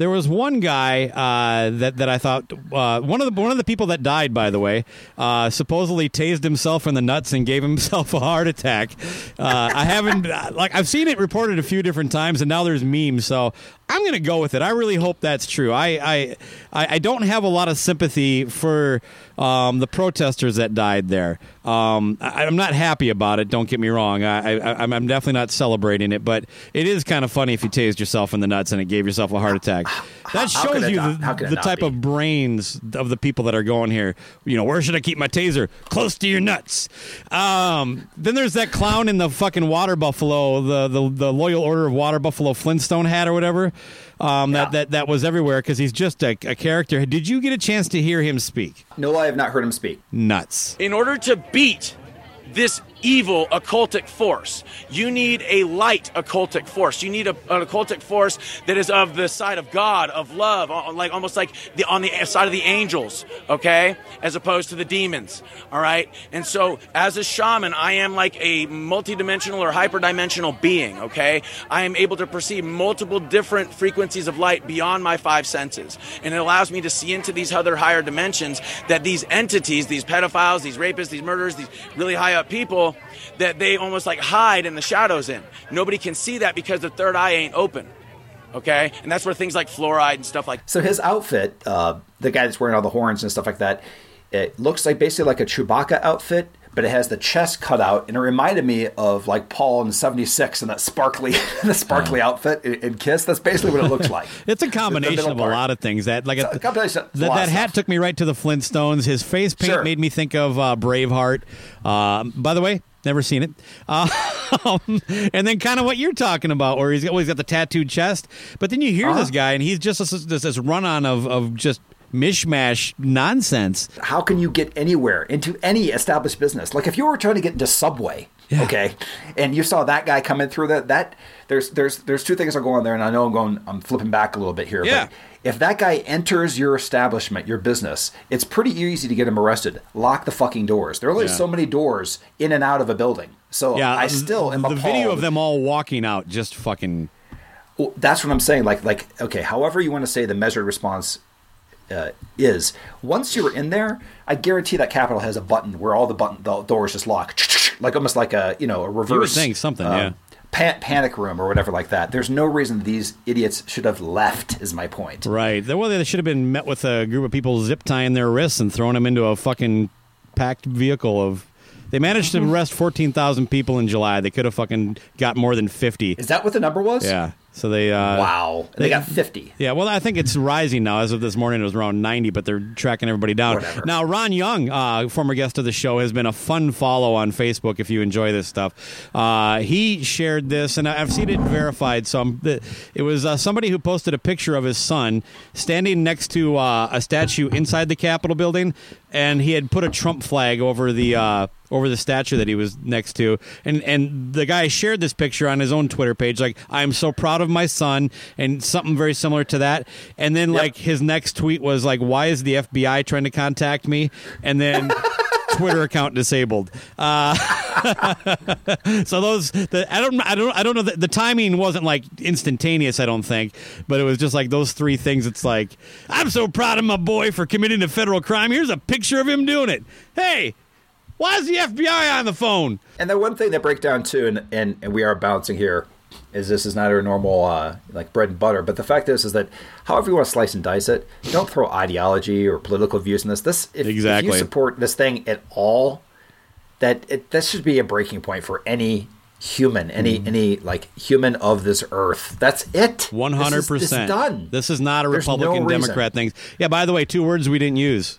there was one guy uh, that that I thought uh, one of the one of the people that died, by the way, uh, supposedly tased himself in the nuts and gave himself a heart attack. Uh, I haven't like I've seen it reported a few different times, and now there's memes. So I'm going to go with it. I really hope that's true. I, I I don't have a lot of sympathy for um, the protesters that died there. Um, I, I'm not happy about it. Don't get me wrong. I, I I'm, I'm definitely not celebrating it, but it is kind of funny if you tased yourself in the nuts and it gave yourself a heart attack. That how shows you not- the, how could it the type be? of brains of the people that are going here. You know, where should I keep my taser? Close to your nuts. Um, then there's that clown in the fucking water buffalo, the, the the loyal order of water buffalo Flintstone hat or whatever. Um, that, that that was everywhere because he's just a, a character. Did you get a chance to hear him speak? No, I have not heard him speak. Nuts. In order to beat this evil occultic force, you need a light occultic force. You need a, an occultic force that is of the side of God, of love, like almost like the on the side of the angels, okay, as opposed to the demons. All right, and so as a shaman, I am like a multidimensional or hyperdimensional being. Okay, I am able to perceive multiple different frequencies of light beyond my five senses, and it allows me to see into these other higher dimensions that these entities, these pedophiles, these rapists, these murderers, these really high up people, that they almost like hide in the shadows in. Nobody can see that because the third eye ain't open. Okay, and that's where things like fluoride and stuff like So his outfit, uh, the guy that's wearing all the horns and stuff like that, it looks like basically like a Chewbacca outfit, but it has the chest cut out, and it reminded me of like Paul in '76 and that sparkly, the sparkly outfit in, in Kiss. That's basically what it looks like. It's a combination of a lot of things. That like It's a combination of that, that hat took me right to the Flintstones. His face paint Sure. made me think of uh, Braveheart. Um, by the way, never seen it. Um, and then kind of what you're talking about, where he's always got the tattooed chest. But then you hear Uh-huh. this guy, and he's just this, this, this run on of of just mishmash nonsense. How can you get anywhere into any established business? Like if you were trying to get into Subway, okay, and you saw that guy coming through that that there's there's there's two things that go on there, and I know I'm going I'm flipping back a little bit here, Yeah. but if that guy enters your establishment, your business, it's pretty easy to get him arrested. Lock the fucking doors. There are only Yeah. so many doors in and out of a building. So Yeah, I still am the appalled. video of them all walking out, just fucking. Well, that's what I'm saying. Like, like, okay, however you want to say the measured response uh, is, once you're in there, I guarantee that Capitol has a button where all the button the doors just lock, like almost like a you know a reverse. think something, uh, yeah. pa- panic room or whatever like that. There's no reason these idiots should have left. Is my point. Right. Well, they should have been met with a group of people zip tying their wrists and throwing them into a fucking packed vehicle of. They managed Mm-hmm. to arrest 14,000 people in July. They could have fucking got more than 50. Is that what the number was? Yeah. So they. Uh, Wow. And they, got 50. Yeah, well, I think it's rising now. As of this morning, it was around 90, but they're tracking everybody down. Whatever. Now, Ron Young, uh, former guest of the show, has been a fun follow on Facebook if you enjoy this stuff. Uh, he shared this, and I've seen it verified. So I'm, it was uh, somebody who posted a picture of his son standing next to uh, a statue inside the Capitol building, and he had put a Trump flag over the. Uh, over the statue that he was next to, and and the guy shared this picture on his own Twitter page, like I'm so proud of my son, and something very similar to that. And then like his next tweet was like, "Why is the FBI trying to contact me?" And then. Twitter account disabled. Uh, so those, the, I don't, I don't, I don't know. The, the timing wasn't like instantaneous. I don't think, but it was just like those three things. It's like I'm so proud of my boy for committing a federal crime. Here's a picture of him doing it. Hey, why is the FBI on the phone? And the one thing that break down too, and, and, and we are bouncing here, is this is not our normal uh, like bread and butter. But the fact is, is that however you want to slice and dice it, don't throw ideology or political views in this. This if, if you support this thing at all, that it, this should be a breaking point for any human, any Mm. any like human of this earth. That's it. One hundred This is- this is percent done. This is not a There's Republican reason. Democrat thing. Yeah. By the way, two words we didn't use.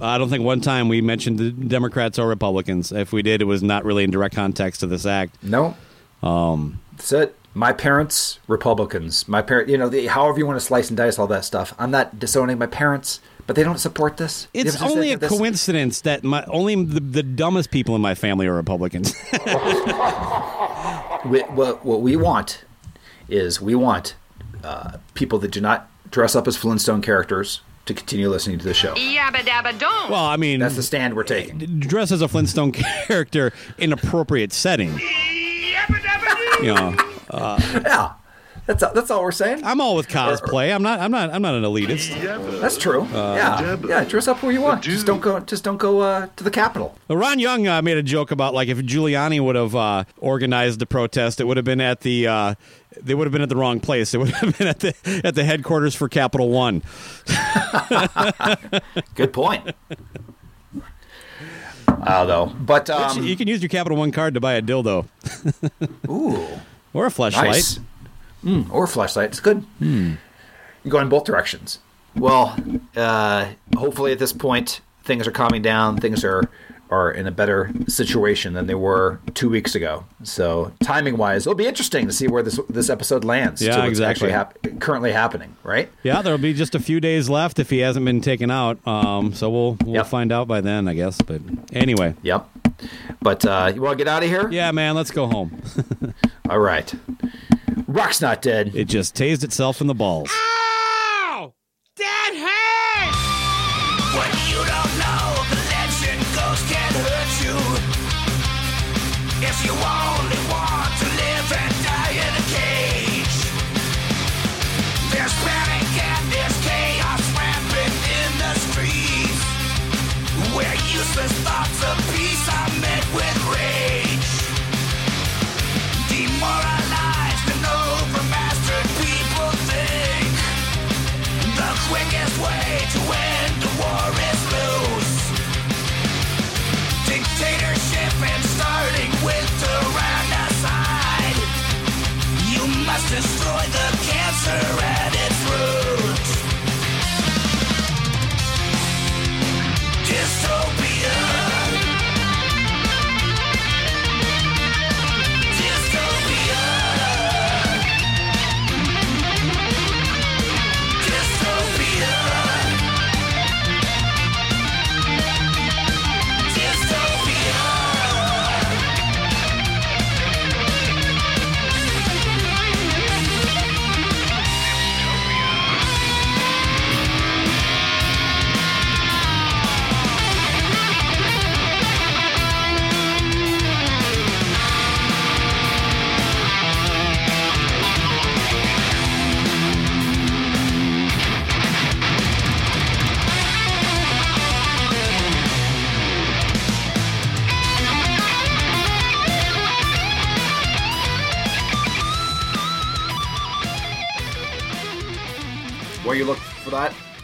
I don't think one time we mentioned the Democrats or Republicans. If we did, it was not really in direct context to this act. No. Um, That's it. My parents, Republicans. My parent, you know, the, however you want to slice and dice all that stuff. I'm not disowning my parents, but they don't support this. It's only a this- coincidence that my only the, the dumbest people in my family are Republicans. We, what, what we want is we want uh, people that do not dress up as Flintstone characters to continue listening to the show. Yabba dabba don't. well, I mean, That's the stand we're taking. dress as a Flintstone character in appropriate setting. You know, Yeah, that's that's all we're saying. I'm all with cosplay. I'm not. I'm not. I'm not an elitist. That's true. yeah, yeah. Dress up where you want. Just don't go. Just don't go uh, to the Capitol. Well, Ron Young uh, made a joke about like if Giuliani would have uh, organized the protest, it would have been at the. Uh, they would have been at the wrong place. It would have been at the at the headquarters for Capital One. Good point. I don't know, but um, you can use your Capital One card to buy a dildo ooh, or a flashlight. nice. Mm, or flashlight. It's good. You go in both directions. Well, uh, hopefully at this point things are calming down. Things are are in a better situation than they were two weeks ago. So timing wise, it'll be interesting to see where this this episode lands. Yeah, exactly. Actually, hap- currently happening, right? Yeah, there'll be just a few days left if he hasn't been taken out. Um, so we'll we'll Yep. find out by then, I guess. But anyway, Yep. But uh, you want to get out of here? yeah, man, let's go home. All right. Rock's not dead. It just tased itself in the balls.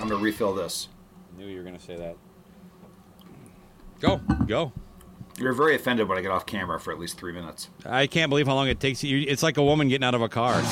I'm to refill this. I knew you were going to say that. Go, go. You're very offended when I get off camera for at least three minutes. I can't believe how long it takes you. It's like a woman getting out of a car.